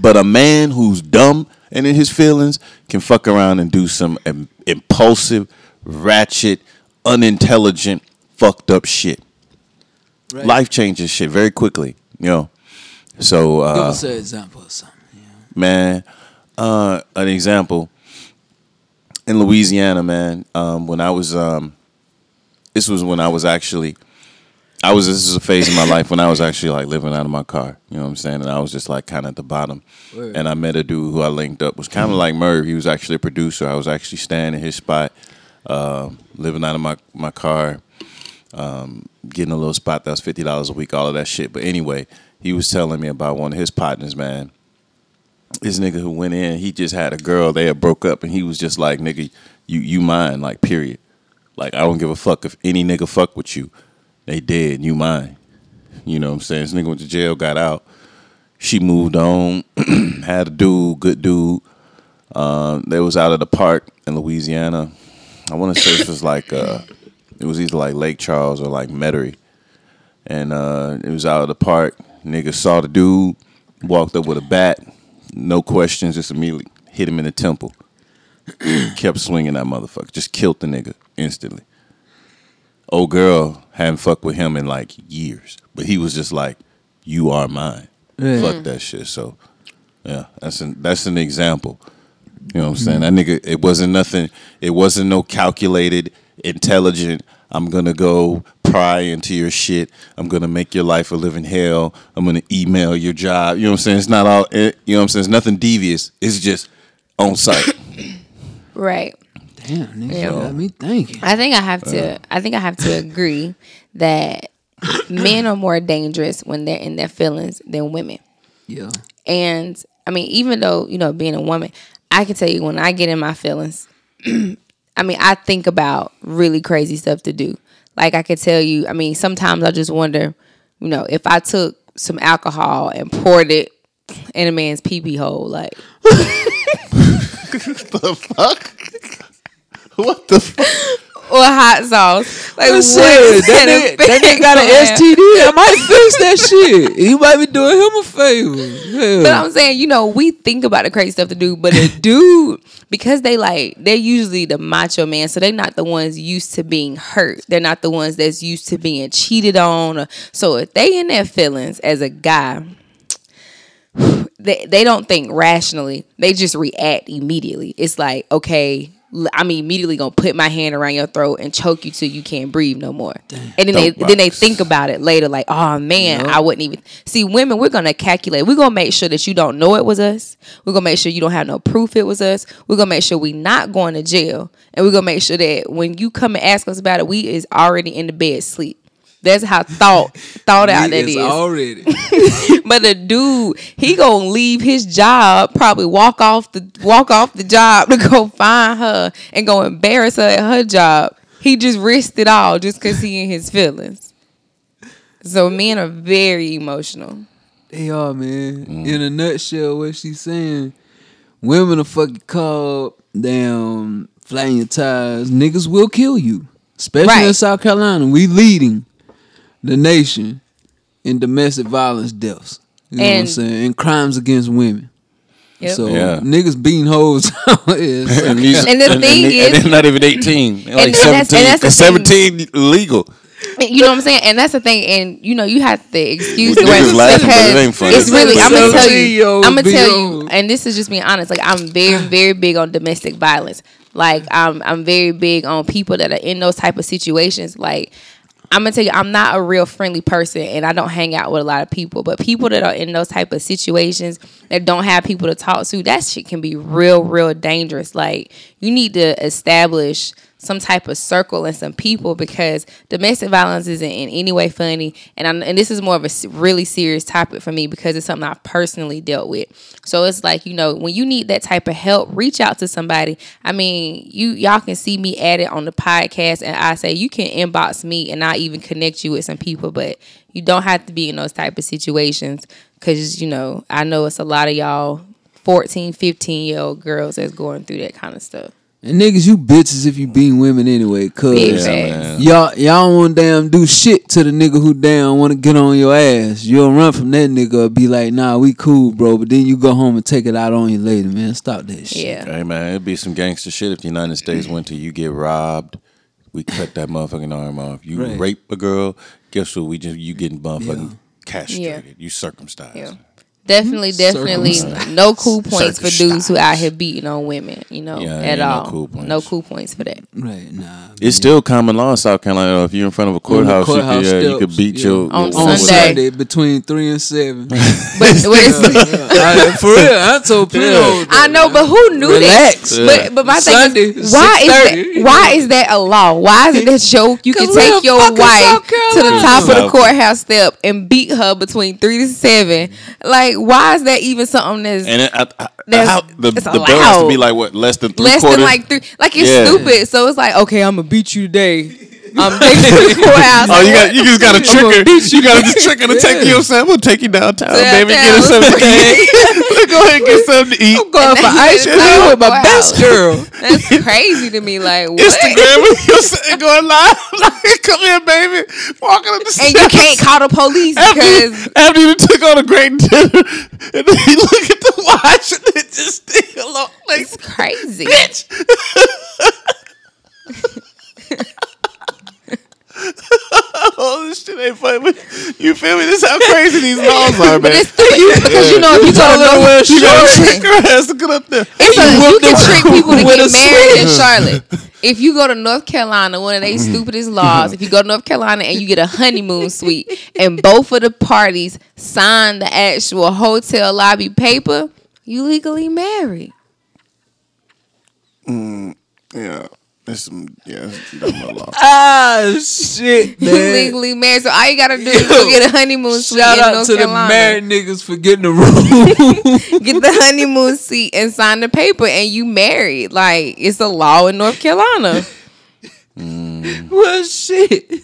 But a man who's dumb and in his feelings can fuck around and do some im- impulsive, ratchet, unintelligent, fucked up shit. Right. Life changes shit very quickly, you know. So, Give uh, us an example of something. Yeah. man, uh, an example in Louisiana, man. Um, when I was, um, this was when I was actually, I was. This is a phase in my life when I was actually like living out of my car. You know what I'm saying? And I was just like kind of at the bottom. Word. And I met a dude who I linked up was kind of like Merv. He was actually a producer. I was actually staying in his spot, uh, living out of my my car, um, getting a little spot that was fifty dollars a week, all of that shit. But anyway, he was telling me about one of his partners, man this nigga who went in, he just had a girl. They had broke up, and he was just like, "Nigga, you you mine." Like, period. Like, I don't give a fuck if any nigga fuck with you. They dead. You mine. You know what I'm saying? This nigga went to jail, got out. She moved on, [clears throat] had a dude, good dude. Um, they was out of the park in Louisiana. I want to say this was like uh, it was either like Lake Charles or like Metairie, and uh, it was out of the park. Nigga saw the dude, walked up with a bat, no questions, just immediately hit him in the temple. [clears throat] Kept swinging that motherfucker, just killed the nigga instantly. Old girl hadn't fucked with him in like years, but he was just like, "You are mine." Yeah. Fuck that shit. So, yeah, that's an that's an example. You know what I'm saying? That nigga, it wasn't nothing. It wasn't no calculated, intelligent. I'm gonna go pry into your shit. I'm gonna make your life a living hell. I'm gonna email your job. You know what I'm saying? It's not all. Eh, you know what I'm saying? It's nothing devious. It's just on site. Right. Damn, nigga, Yeah. you got me thinking. I think I have to. Uh. I think I have to agree that men are more dangerous when they're in their feelings than women. Yeah. And I mean, even though you know, being a woman, I can tell you when I get in my feelings. [clears throat] I mean, I think about really crazy stuff to do. Like I could tell you. I mean, sometimes I just wonder, you know, if I took some alcohol and poured it in a man's pee pee hole, like [laughs] [laughs] the fuck? [laughs] What the fuck? or hot sauce, like what that nigga, that nigga got an STD. I might fix that shit. You might be doing him a favor. Hell. But I'm saying, you know, we think about the crazy stuff to do, but a [laughs] dude, because they like, they're usually the macho man, so they're not the ones used to being hurt. They're not the ones that's used to being cheated on. Or, so if they in their feelings as a guy, [sighs] they they don't think rationally. They just react immediately. It's like, okay, l- I'm immediately gonna put my hand around your throat and choke you till you can't breathe no more. And then they Dope then they think about it later, like, oh man, I wouldn't even see women. We're gonna calculate. We're gonna make sure that you don't know it was us. We're gonna make sure you don't have no proof it was us. We're gonna make sure we not going to jail, and we're gonna make sure that when you come and ask us about it, we is already in the bed sleep. That's how thought thought out that It's is. already. [laughs] But the dude, he gonna leave his job, probably walk off the walk off the job [laughs] to go find her and go embarrass her at her job. He just risked it all just cause he in his feelings. So men are very emotional. They are, man. Mm. In a nutshell, what she's saying, women are fucking called damn flying your tires. Niggas will kill you. Especially in South Carolina. We leading the nation in domestic violence deaths. You know what I'm saying? And crimes against women. Yep. So Yeah. niggas beating hoes [laughs] out here. [laughs] And, these- And the thing they- is- and they're not even 18. Like and that's- and 17. that's thing. 17 legal. You know what I'm saying? And that's the thing. And you know, you have to excuse the way niggas laughing, but it funny. it's really. I'm gonna tell you. 17-year-old I'm gonna tell you. And this is just being honest. Like I'm very, very big on domestic violence. Like I'm, I'm very big on people that are in those type of situations. Like I'm gonna tell you, I'm not a real friendly person, and I don't hang out with a lot of people. But people that are in those type of situations that don't have people to talk to, that shit can be real, real dangerous. Like you need to establish some type of circle and some people because domestic violence isn't in any way funny, and I'm, and this is more of a really serious topic for me because it's something I've personally dealt with. So it's like you know when you need that type of help, reach out to somebody. I mean, you y'all can see me at it on the podcast, and I say you can inbox me, and I even connect you with some people, but you don't have to be in those type of situations because you know I know it's a lot of y'all 14, 15 year old girls that's going through that kind of stuff. And niggas, you bitches if you beating women anyway, cause Yeah, y'all y'all don't want damn do shit to the nigga who damn want to get on your ass. You'll run from that nigga or be like, nah, we cool, bro. But then you go home and take it out on you later, man. Stop that shit. Yeah. Hey man, it'd be some gangster shit if the United States went to you get robbed, we cut that motherfucking arm off. You Right. rape a girl, guess what? We just you getting motherfucking castrated. You circumcised. Yeah. Definitely, mm-hmm. definitely no cool points for dudes who out here beating on women, you know, Yeah, at ain't no all. cool points. No cool points for that. Right, nah. It's still common law in South Carolina. If you're in front of a courthouse, courthouse you, could, yeah, you could beat yeah. your On your- on Sunday. Sunday between three and seven. [laughs] But, but it's, I- for real, I told Pluto. I know, but who knew Relax. that? But but my Sunday, thing is, why is that? Why is that a law? Why is it that your you can [laughs] take your wife to the top of the courthouse step and beat her between three to seven? Like, why is that even something that's And it, I, I, That's- how, the, the bill has to be like what less than three less quarters. than like three? Like it's Yeah. stupid. So it's like, okay, I'm gonna beat you today. I'm taking you. [laughs] Oh, you got you just got to trick her. You got to just trick her to take you. I'm gonna take you downtown, Downtown. baby. Get us [laughs] something. Go ahead and get something to eat. I'm going for ice cream you with my go best girl. That's crazy to me. Like what? Instagram with your son going live. [laughs] Like, come here, baby. Walking up the and you can't call the police after, because after you took on a great dinner, [laughs] and then you look at the watch and it just still alone. Like, it's crazy. bitch. [laughs] [laughs] oh, this shit ain't funny. You feel me? This is how crazy these laws are, man. But it's stupid because you know if you go to Tell her North, you gotta Listen, trick her ass to get up there. it's a, you can trick people to [laughs] get married in. Charlotte. [laughs] If you go to North Carolina, one of their mm-hmm. stupidest laws, if you go to North Carolina and you get a honeymoon suite and both of the parties sign the actual hotel lobby paper, you legally married. Mm, yeah. It's some, yeah, it's dumb law. [laughs] Ah, shit, [laughs] man. legally married. So all you gotta do is go get a honeymoon suite Shout in out North to Carolina. the married niggas for getting the room. [laughs] get the honeymoon seat and sign the paper and you married. Like it's a law in North Carolina. well, shit.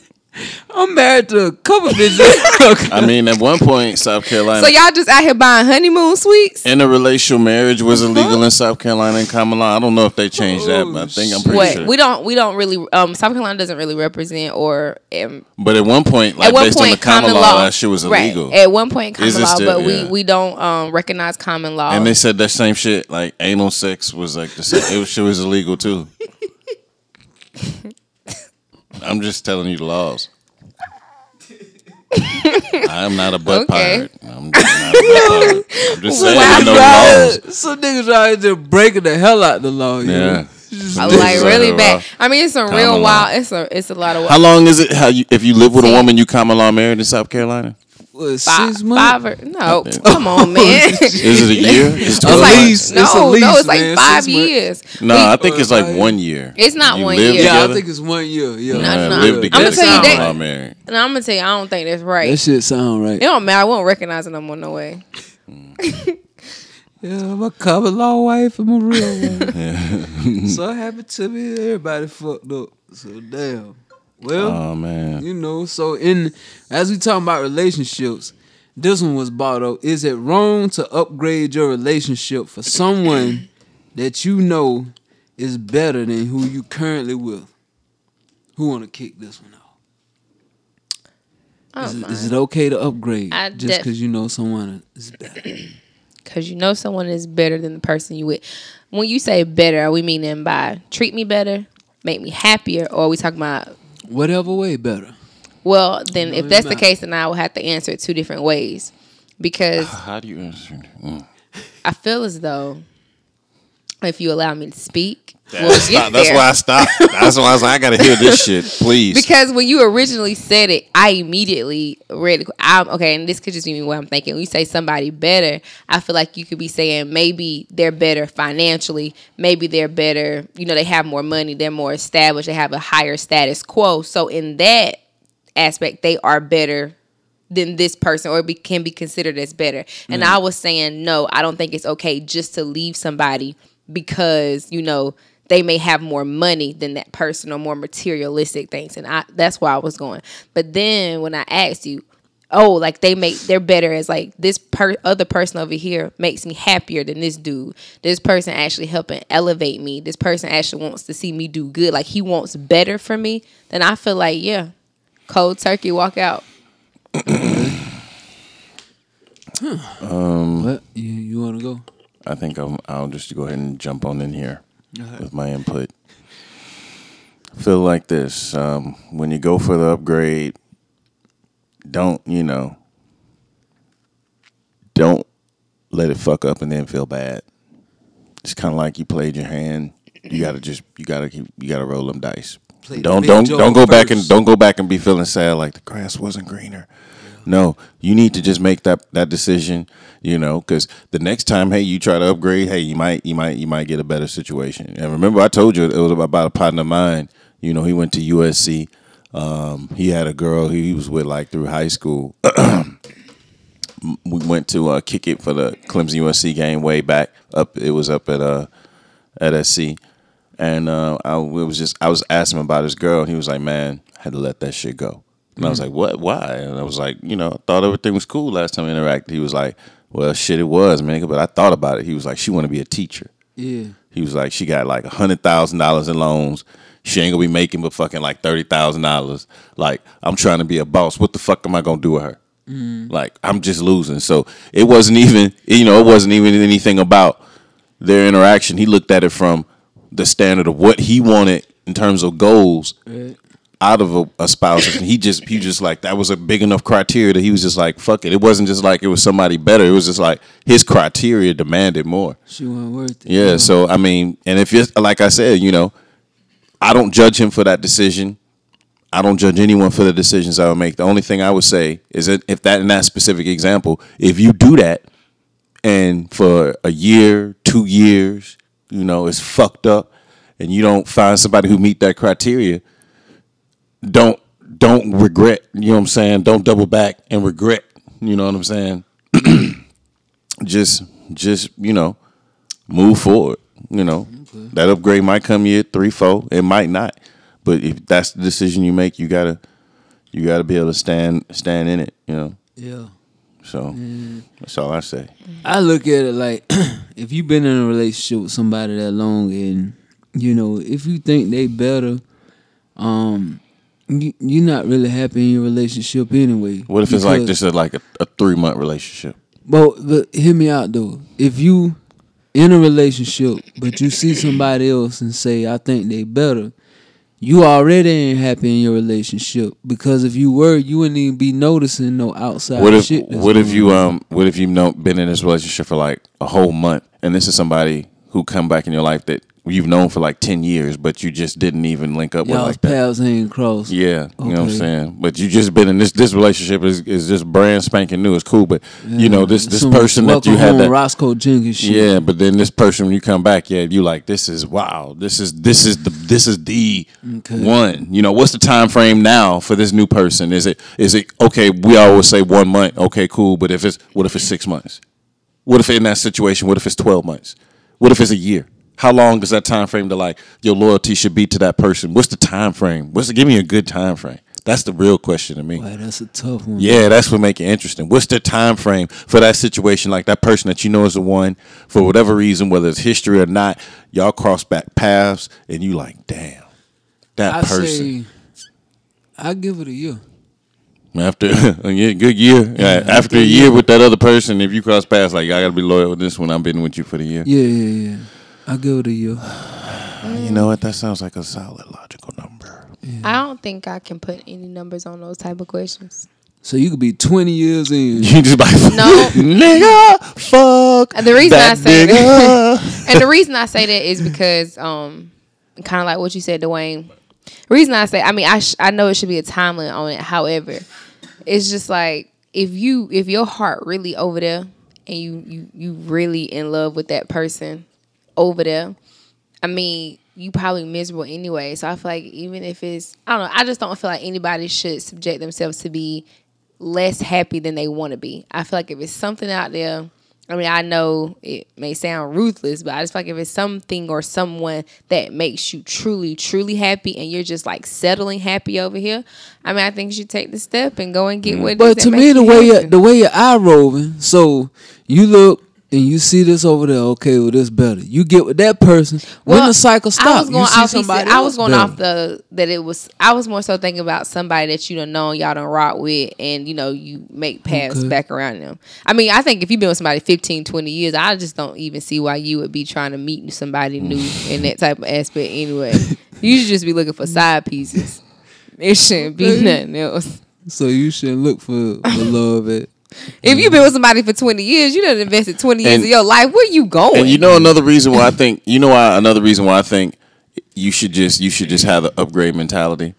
I'm married to a couple bitches. [laughs] I mean, at one point, South Carolina, So y'all just out here buying honeymoon suites? interracial marriage was illegal in South Carolina and common law. I don't know if they changed that, but I think I'm pretty What sure. we don't we don't really um South Carolina doesn't really represent or um, but at one point, like at one based on point the common, common law, law that shit was right. illegal. At one point common law, still- but yeah. we we don't um recognize common law. And they said that same shit, like anal sex was like the same. It was, shit was illegal too. [laughs] I'm just telling you the laws. I'm not a butt Okay. pirate. I'm just not a butt pirate. I'm just [laughs] saying I know the Right. laws. [laughs] Some niggas out here just breaking the hell out the law. you Yeah. know? [laughs] Just- I This like really bad. I mean, it's a real law. wild. It's a it's a lot of. How long is it? How you if you live with a woman, you common law married in South Carolina? What, five, six months? five or no. Oh, come on, man. [laughs] Is it a year? It's It's 12 like months? no, It's at no, it's like man, five years. No, We- I think it's like one year. It's not You one live year. Yeah, I together? think it's one year. Yeah, No, Yeah, no. live I'ma tell you that- Not married. and I'm gonna tell you, I don't think that's right. that shit sound right. it don't matter. I won't recognize it no more. No way. [laughs] Yeah, I'm a common law wife. I'm a real [laughs] wife. so happy to me. Everybody fucked up. So damn. Well, Oh man. you know. So in as we talking about relationships, this one was brought up. Is it wrong to upgrade your relationship for someone that you know is better than who you currently with? Who want to kick this one off? I oh, Is it, is it okay to upgrade I just def- because you know someone is better? [clears throat] Cause you know someone is better than the person you with. When you say better, are we meaning by treat me better, make me happier, or are we talking about? Whatever way better. Well, then No, if it's that's the case, then I will have to answer it two different ways, because How do you answer? Mm. I feel as though if you allow me to speak, we'll That's, that's why I stopped. [laughs] That's why I was like, I gotta hear this shit, please. Because when you originally said it, I immediately read. I'm okay, and this could just be what I'm thinking. When you say somebody better, I feel like you could be saying maybe they're better financially, maybe they're better. You know, they have more money, they're more established, they have a higher status quo. So in that aspect, they are better than this person, or be, can be considered as better. And mm. I was saying no, I don't think it's okay just to leave somebody because you know they may have more money than that person or more materialistic things and I that's why I was going. But then when I asked you, oh, like they make they're better as like this per other person over here makes me happier than this dude. This person actually helping elevate me. This person actually wants to see me do good. Like he wants better for me. Then I feel like, yeah, cold turkey walk out. [clears throat] um, What you you want to go? I think I'm, I'll just go ahead and jump on in here with my input. I feel like this: um, when you go for the upgrade, don't you know? Don't let it fuck up and then feel bad. It's kind of like you played your hand. You gotta just you gotta keep you gotta roll them dice. Play don't don't don't go back and don't go back and be feeling sad like the grass wasn't greener. No, you need to just make that that decision, you know, because the next time, hey, you try to upgrade, hey, you might you might you might get a better situation. And remember, I told you it was about a partner of mine. You know, he went to USC. Um, he had a girl he was with like through high school. [clears throat] we went to uh, kick it for the Clemson USC game way back up. It was up at uh at SC, and uh, I was just I was asking him about his girl, and he was like, "Man, I had to let that shit go." And I was hmm. like, "What? Why?" And I was like, "You know, I thought everything was cool last time we interacted." He was like, "Well, shit, it was, man, but I thought about it." He was like, "She want to be a teacher." Yeah. He was like, she got like a hundred thousand dollars in loans. She ain't gonna be making but fucking like thirty thousand dollars. Like, I'm trying to be a boss. What the fuck am I gonna do with her? Mm. Like, I'm just losing. So it wasn't even, you know, it wasn't even anything about their interaction. He looked at it from the standard of what he wanted in terms of goals Right. Out of a, a spouse. And he just, he just like that was a big enough criteria that he was just like, fuck it. It wasn't just like it was somebody better. It was just like his criteria demanded more. She wasn't worth it. Yeah, so I mean, and if it's like I said, you know, I don't judge him for that decision. I don't judge anyone for the decisions I would make. The only thing I would say is that if that in that specific example, if you do that and for a year, two years, you know, it's fucked up and you don't find somebody who meet that criteria, don't don't regret, you know what I'm saying? Don't double back and regret, you know what I'm saying? [clears throat] just just, you know, move forward. You know, that upgrade might come year three, four. It might not, but if that's the decision you make, you gotta you gotta be able to stand stand in it. You know, Yeah. so that's all I say. I look at it like [clears throat] if you've been in a relationship with somebody that long and you know, if you think they better, um you're not really happy in your relationship anyway. What if it's like just a, like a, a three month relationship? But but hear me out though. If you in a relationship but you see somebody else and say, I think they better, you already ain't happy in your relationship. Because if you were, you wouldn't even be noticing no outside What if shit. what if you on. um what if you've been in this relationship for like a whole month and this is somebody who come back in your life that you've known for like ten years, but you just didn't even link up with Y'all's like that. paths ain't crossed. Yeah, you know what I'm saying. But you just been in this this relationship is is just brand spanking new. It's cool, but you know this this Some person that you had that. Roscoe Jenkins shit. Yeah, but then this person when you come back, yeah, you like this is wow. This is this is the this is the Okay. one. You know, what's the time frame now for this new person? Is it is it okay? We always say one month. Okay, cool. But if it's what if it's six months? What if in that situation? What if it's twelve months? What if it's a year? How long is that time frame to like your loyalty should be to that person? What's the time frame? What's the, give me a good time frame? That's the real question to me. Boy, that's a tough one. Yeah, that's what make it interesting. What's the time frame for that situation? Like that person that you know is the one for whatever reason, whether it's history or not, y'all cross back paths, and you like, damn, that I person say I give it a year. after [laughs] a year, good year, yeah, after a year with that other person, if you cross paths, like I gotta be loyal with this one. I've been with you for the year. Yeah, yeah, yeah. I give it a year. You know what? That sounds like a solid logical number. I don't think I can put any numbers on those type of questions. So you could be twenty years in. [laughs] You just like No. [laughs] nigga, fuck. And the reason I say nigga. [laughs] and the reason I say that is because, um, kind of like what you said, Dwayne. The reason I say, I mean, I sh- I know it should be a time limit on it. However, it's just like if you if your heart really over there and you you you really in love with that person over there, I mean, you probably miserable anyway. So I feel like even if it's I don't know, I just don't feel like anybody should subject themselves to be less happy than they want to be. I feel like if it's something out there, I mean, I know it may sound ruthless, but I just feel like if it's something or someone that makes you truly, truly happy and you're just like settling happy over here, I mean, I think you should take the step and go and get mm. what it is But to me, the way happy. your, the way your eye rolling, so you look and you see this over there. Okay, well, this better. You get with that person. when the cycle I stops, was going, you see off, somebody I was going off the that it was. I was more so thinking about somebody that you don't know, y'all don't rock with, and you know you make paths Okay. back around them. I mean, I think if you've been with somebody 15, 20 years, I just don't even see why you would be trying to meet somebody new in that type of aspect. Anyway, [laughs] you should just be looking for side pieces. It shouldn't be nothing else. So you shouldn't look for, for love at. If you've been with somebody for twenty years, you done invested twenty years And- of your life. Where you going? And you know another reason why I think you know why another reason why I think you should just you should just have the upgrade mentality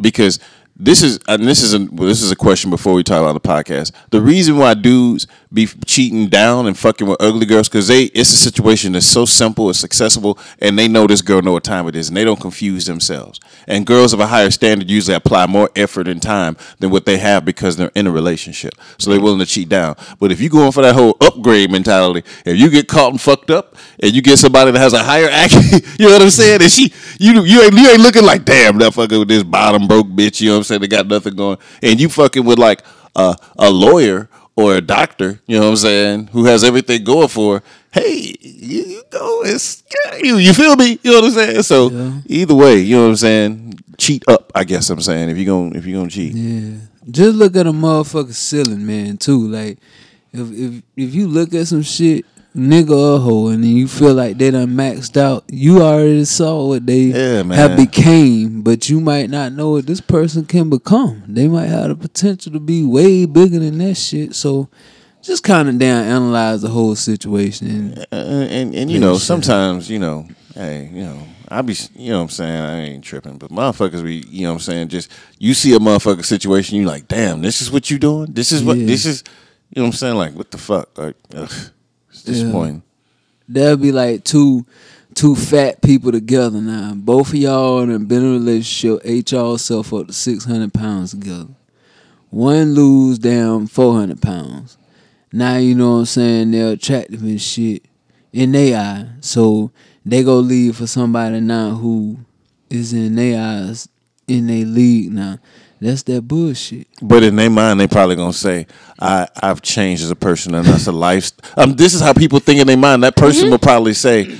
because this is and this is a this is a question before we talk about the podcast. The reason why dudes be cheating down and fucking with ugly girls because they it's a situation that's so simple, it's accessible, and they know this girl know what time it is, and they don't confuse themselves. And girls of a higher standard usually apply more effort and time than what they have because they're in a relationship, so they're willing to cheat down. But if you going for that whole upgrade mentality, if you get caught and fucked up, and you get somebody that has a higher [laughs] IQ, you know what I'm saying? And she, you, you ain't, you ain't looking like damn that fucking with this bottom broke bitch. You know I'm saying? They got nothing going, and you fucking with like a a lawyer or a doctor. You know what I'm saying? Who has everything going for? Hey, you, you go it's you. You feel me? You know what I'm saying? So Yeah. either way, you know what I'm saying? Cheat up, I guess I'm saying. If you're gonna if you're gonna cheat, Yeah, just look at a motherfucker ceiling, man. Too like, if if if you look at some shit, nigga or hoe, and you feel like they done maxed out, you already saw what they Yeah, have became, but you might not know what this person can become. They might have the potential to be way bigger than that shit. So. Just kind of down analyze the whole situation. And Uh, and and you know sometimes you know hey you know I be you know what I'm saying I ain't tripping but motherfuckers be you know what I'm saying just you see a motherfucker situation you like damn this is what you doing this is what Yeah. this is you know what I'm saying like what the fuck like ugh, disappointing That'll be like two two fat people together now. Both of y'all done been in a relationship, ate y'all self up to six hundred pounds together. One lose down four hundred pounds. Now you know what I'm saying, they're attractive and shit in their eye. So they go leave for somebody now who is in their eyes in their league now. That's that bullshit. but in their mind they probably gonna say I I've changed as a person and that's a life um this is how people think in their mind that person Mm-hmm. will probably say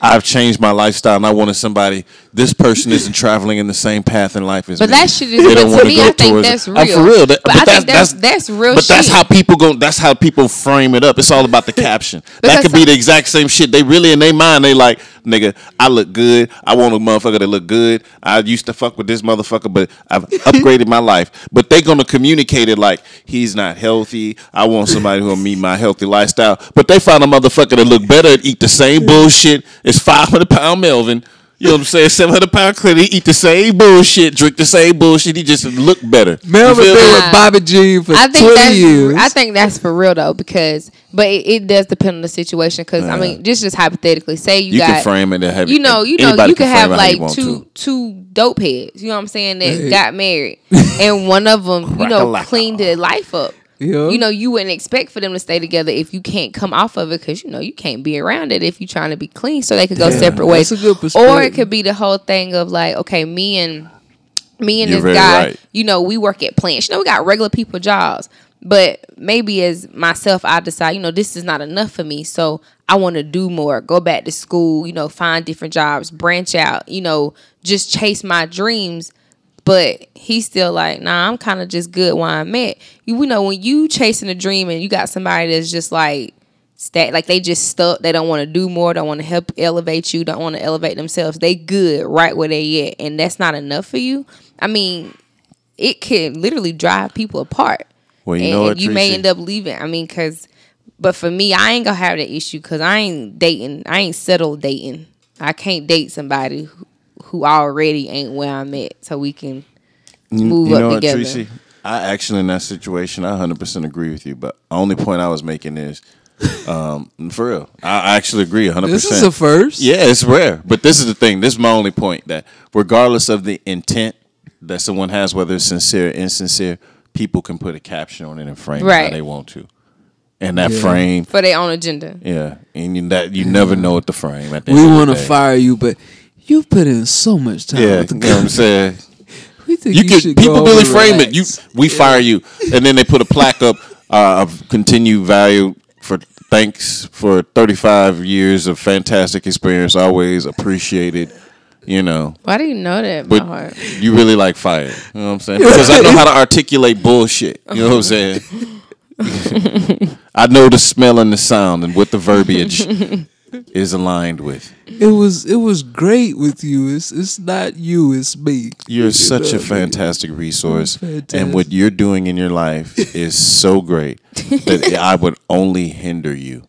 I've changed my lifestyle and I wanted somebody this person isn't traveling in the same path in life as But me. that shit is- They but don't to wanna me, go I think towards it. that's I'm real. for real. That- But I think that's- that's real But that's how people go. That's how people frame it up. It's all about the caption. that could be the exact same shit. They really in their mind. They like, nigga, I look good. I want a motherfucker that look good. I used to fuck with this motherfucker, but I've [laughs] upgraded my life. But they gonna communicate it like he's not healthy. I want somebody who'll meet my healthy lifestyle. But they find a motherfucker that look better and eat the same bullshit as 500 pound Melvin. You know what I'm saying? 700 pound Clint, he eat the same bullshit, drink the same bullshit. He just look better. Melvin been with Bobby Jean for I think 20 that's years. I think that's for real though because but it, it does depend on the situation because I mean just just hypothetically say you, You got can frame it and have you know you know you can frame have it how you like two to. two dope heads you know what I'm saying that Hey. got married [laughs] and one of them you know Crack-a-lacka. cleaned their life up. Yeah. You know, you wouldn't expect for them to stay together if you can't come off of it because you know you can't be around it if you're trying to be clean, so they could go separate ways. that's a good or it could be the whole thing of like, okay, me and me and You're this guy, right. you know, we work at plants. You know, we got regular people jobs. But maybe as myself, I decide, you know, this is not enough for me. So I want to do more, go back to school, you know, find different jobs, branch out, you know, just chase my dreams. But he's still like, nah, I'm kind of just good where I'm at. You, you know, when you chasing a dream and you got somebody that's just like, stat, like they just stuck, they don't want to do more, don't want to help elevate you, don't want to elevate themselves. They good right where they at, and that's not enough for you. I mean, it can literally drive people apart. Well, you and, know what, and you may end up leaving. I mean, cause, but for me, I ain't gonna have that issue because I ain't dating. I ain't settled dating. I can't date somebody who, who already ain't where I'm at, so we can move you up know what, together. Tracy? I actually in that situation, I 100% agree with you. But the only point I was making is, um, for real, I actually agree 100%. this is a first. Yeah, it's rare. But this is the thing. This is my only point that regardless of the intent that someone has, whether it's sincere or insincere, people can put a caption on it and frame it how they want to. And that frame, for their own agenda. yeah, and you, that you never know what the frame. At the We end of want to fire you, but you put in so much time. Yeah, you know what I'm [laughs] saying. We think You, you, can people really frame it. You we fire you, and then they put a plaque up uh, of continued value for thanks for 35 years of fantastic experience. Always appreciated. You know, Why do you know that? but by heart? you really like fire. You know what I'm saying? Because I know how to articulate bullshit. You know what I'm saying? [laughs] [laughs] I know the smell and the sound and with the verbiage is aligned with. It was it was great with you. It's it's not you. It's me. You're You such a what I mean? fantastic resource, Fantastic. and what you're doing in your life [laughs] is so great that I would only hinder you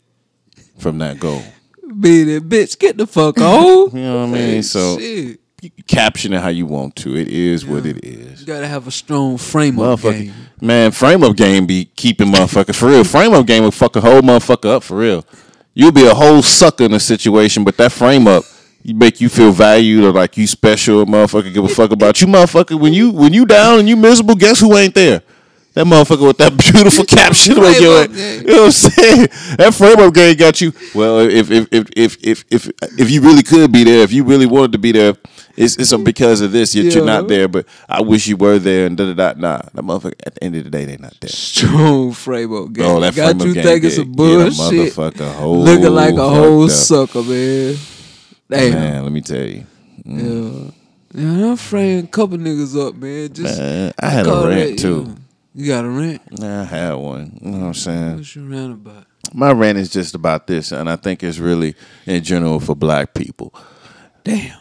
from that goal. Meaning, bitch, get the fuck on. [laughs] You know what I mean? So Shit. you caption it how you want to. It is what it is. You gotta have a strong frame up Motherfucker, game. man, frame up game be keeping motherfuckers for real. Frame up game will fuck a whole motherfucker up for real. You'll be a whole sucker in a situation, but that frame up, you make you feel valued or like you special. Motherfucker give a fuck about you, motherfucker. When you when you down and you miserable, guess who ain't there? That motherfucker with that [laughs] beautiful caption on your. You know what I'm saying? That frame up game got you. Well, if if if if if if, if you really could be there, if you really wanted to be there, it's it's because of this. You're, you're not there, but I wish you were there. And da da da. Nah, that motherfucker. At the end of the day, they're not there. Strong frame up game. Oh, that got frame you game thinking some a bullshit. motherfucker whole Looking like a whole up. sucker, man. Damn. Man, let me tell you, mm. Yeah. Yeah, I'm framing a couple niggas up, man. Just man, I had a rant that, too. yeah. You got a rant? Nah, I had one. You know what I'm saying? What's your rant about? My rant is just about this, and I think it's really in general for black people. Damn.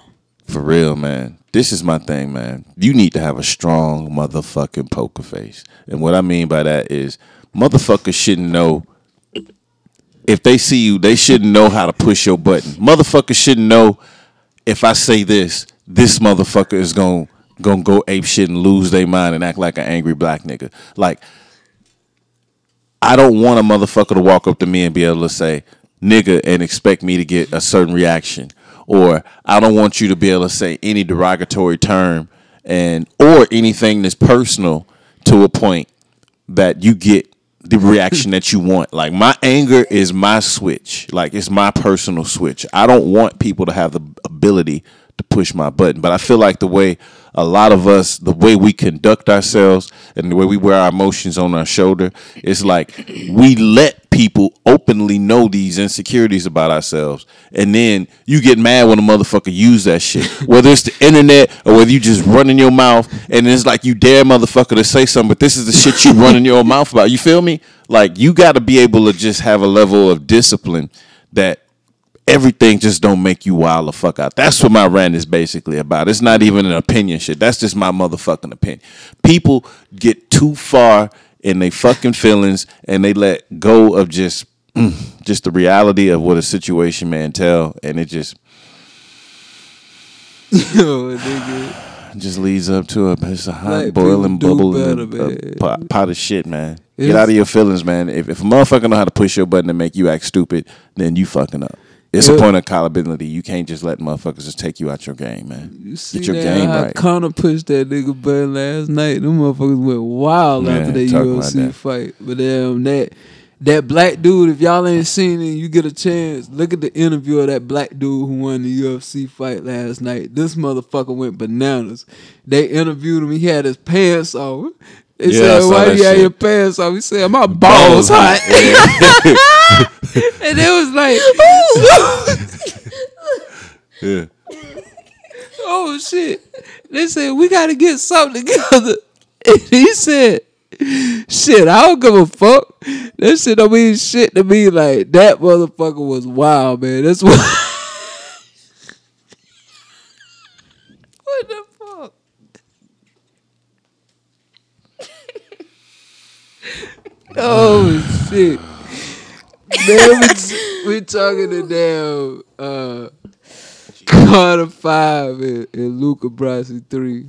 For real, man. This is my thing, man. You need to have a strong motherfucking poker face. And what I mean by that is motherfuckers shouldn't know if they see you, they shouldn't know how to push your button. Motherfuckers shouldn't know if I say this, this motherfucker is going gonna go ape shit and lose their mind and act like an angry black nigga. Like I don't want a motherfucker to walk up to me and be able to say nigga and expect me to get a certain reaction. Or I don't want you to be able to say any derogatory term and or anything that's personal to a point that you get the reaction that you want. Like my anger is my switch. Like it's my personal switch. I don't want people to have the ability to push my button. But I feel like the way a lot of us, the way we conduct ourselves and the way we wear our emotions on our shoulder, it's like we let people openly know these insecurities about ourselves. And then you get mad when a motherfucker use that shit. Whether it's the internet or whether you just running your mouth and it's like you dare motherfucker to say something, but this is the shit you running your mouth about. You feel me? Like you gotta be able to just have a level of discipline that everything just don't make you wild the fuck out. That's what my rant is basically about. It's not even an opinion shit. That's just my motherfucking opinion. People get too far in their fucking feelings and they let go of just mm, just the reality of what a situation man tell and it just [laughs] Yo, nigga. just leads up to a it's a hot Like, boiling bubble in a, a pot, pot of shit, man. Get out of your feelings, man. If, if a motherfucker know how to push your button and make you act stupid, then you fucking up. It's a point of accountability. You can't just let motherfuckers just take you out your game, man. You see Get your that game how right. Connor pushed that nigga button last night. Them motherfuckers went wild Man, after that UFC that. fight. But damn that that black dude, if y'all ain't seen it, you get a chance. Look at the interview of that black dude who won the UFC fight last night. This motherfucker went bananas. They interviewed him. He had his pants off. They Yeah, said, "Why you have your pants off?" He said, "My balls hot." [laughs] and it was like, [laughs] Yeah. oh shit. They said we gotta get something together. [laughs] And he said, shit, I don't give a fuck. That shit don't mean shit to me. Like that motherfucker was wild, man. That's what What the fuck? Oh [laughs] shit. Man, we, we talking to damn uh Carter five and, and Luca Brasi three.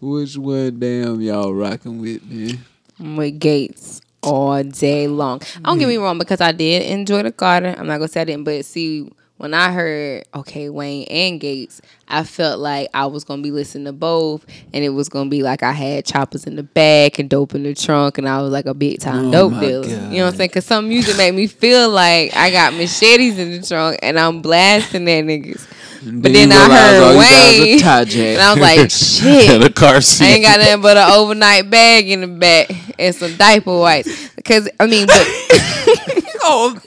Which one damn y'all rocking with, man? I'm with Gates all day long. Don't get me wrong, because I did enjoy the Carter. I'm not gonna say I didn't, but see, when I heard okay Wayne and Gates, I felt like I was gonna be listening to both, and it was gonna be like I had choppers in the back and dope in the trunk, and I was like a big time Oh dope dealer. God. You know what I'm saying? Because some music made me feel like I got machetes in the trunk and I'm blasting that niggas. But then you I heard you got is a Wayne, and I was like, [laughs] shit. the car seat. I ain't got nothing but an overnight bag in the back and some diaper wipes. Cause I mean, but [laughs] [laughs] oh,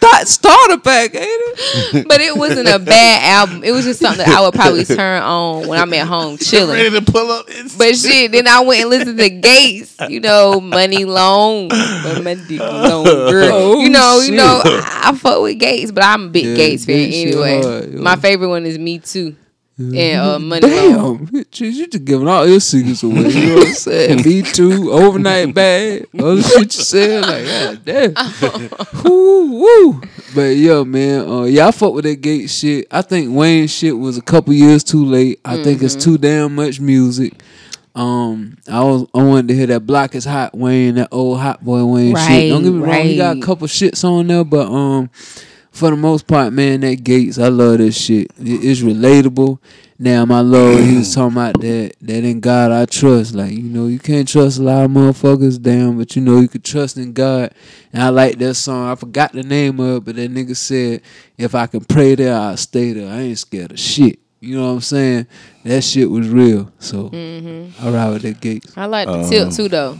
that starter pack, ain't it? [laughs] but it wasn't a bad album. It was just something that I would probably turn on when I'm at home [laughs] chilling. ready to pull up. But shit, then I went and listened to Gates. You know, money long, but my dick long, girl. Oh, you know, shit. you know, I, I fuck with Gates, but I'm a big Yeah, Gates fan anyway. hard, my favorite one is Me Too and uh, Money. Damn, jeez, you just giving all your secrets away. You know what I'm saying? Me too, overnight bag, other shit you said, like, god damn. [laughs] woo, woo. But yeah, man, uh, yeah, I fuck with that gate shit. I think Wayne shit was a couple years too late. I think it's too damn much music. Um, I was I wanted to hear that Block is Hot Wayne, that old Hot Boy Wayne shit. Don't get me wrong, he got a couple shits on there, but um, for the most part, man, that Gates, I love this shit. It's relatable. Now, my lord, he was talking about that. That in God I trust. Like you know, you can't trust a lot of motherfuckers, damn, but you know you could trust in God. And I like that song. I forgot the name of it, but that nigga said, "If I can pray there, I'll stay there. I ain't scared of shit." You know what I'm saying? That shit was real. So mm-hmm. I ride with that Gates. I like the tilt too, though.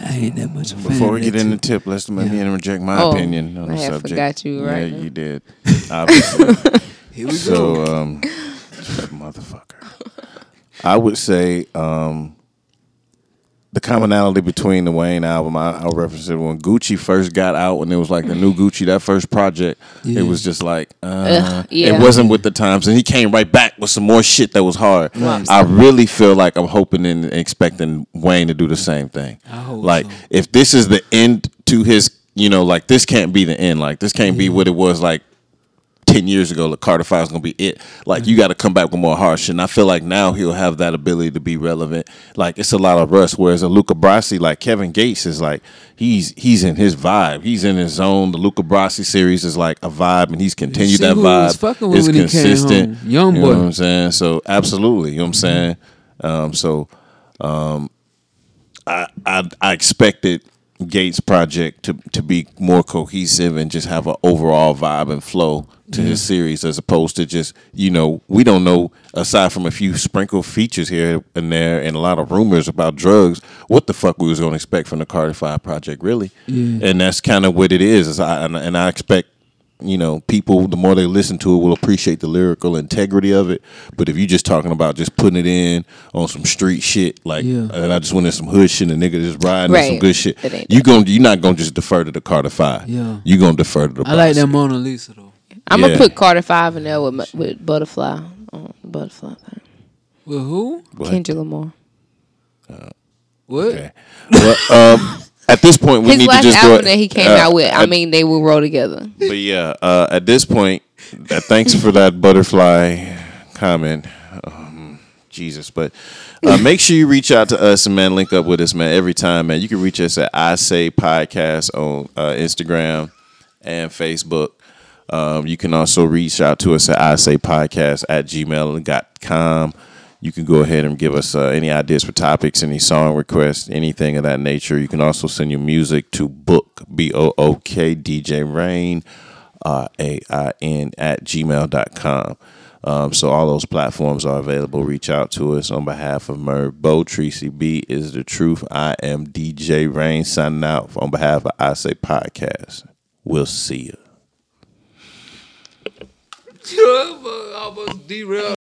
I ain't that much of a Before we get that in the tip, let's let me Yeah. interject my Oh, opinion on I the had I forgot you Yeah, right now. you did. [laughs] Obviously. Here we go. So, um, [laughs] motherfucker. I would say um, the commonality between the Wayne album, I, I'll reference it when Gucci first got out, when it was like the new Gucci, that first project, Yeah. it was just like, uh, Ugh, yeah. it wasn't with the times. And he came right back with some more shit that was hard. Right. I really feel like I'm hoping and expecting Wayne to do the same thing. I hope like, so. if this is the end to his, you know, like this can't be the end. Like, this can't be what it was like 10 years ago, like Carter Five is gonna be it. Like you got to come back with more hard shit. And I feel like now he'll have that ability to be relevant. Like it's a lot of rust. Whereas a Luca Brasi, like Kevin Gates, is like he's he's in his vibe. He's in his zone. The Luca Brasi series is like a vibe, and he's continued that who he was vibe. fucking with It's when he came consistent. Young you boy. know what I'm saying? So absolutely, you know what I'm saying. Um, so um, I, I I expected Gates' project to to be more cohesive and just have an overall vibe and flow to his series, as opposed to just you know we don't know aside from a few sprinkled features here and there and a lot of rumors about drugs, what the fuck we was gonna expect from the Carter Five project, really? yeah. And that's kind of what it is. is I, and, and I expect you know, people the more they listen to it will appreciate the lyrical integrity of it. But if you're just talking about just putting it in on some street shit, like Yeah. and I just went in some hood shit and nigga just riding in some good shit, It ain't you going you're not gonna just defer to the Carter Five. Yeah. you're gonna defer to the. I like that Mona Lisa though. I'm Yeah. gonna put Carter Five in there with with Butterfly. Oh, the Butterfly thing. With who? What? Kendrick Lamar. What? Okay. well, um, at this point, we His need to last just album go. that he came uh, out with. I at- mean, they will roll together. But yeah, uh, at this point, uh, thanks for that butterfly comment. Um, Jesus, but uh, [laughs] make sure you reach out to us and man, link up with us, man. Every time, man, you can reach us at I Say Podcast on uh, Instagram and Facebook. Um, you can also reach out to us at I Say Podcast at gmail.com. You can go ahead and give us uh, any ideas for topics, any song requests, anything of that nature. You can also send your music to book, B O O K, DJ Rain, R A I N, at gmail.com. Um, so all those platforms are available. Reach out to us on behalf of Merv Bo. Tracy B is the truth. I am DJ Rain signing out on behalf of I Say Podcast. We'll see you. Almost derailed.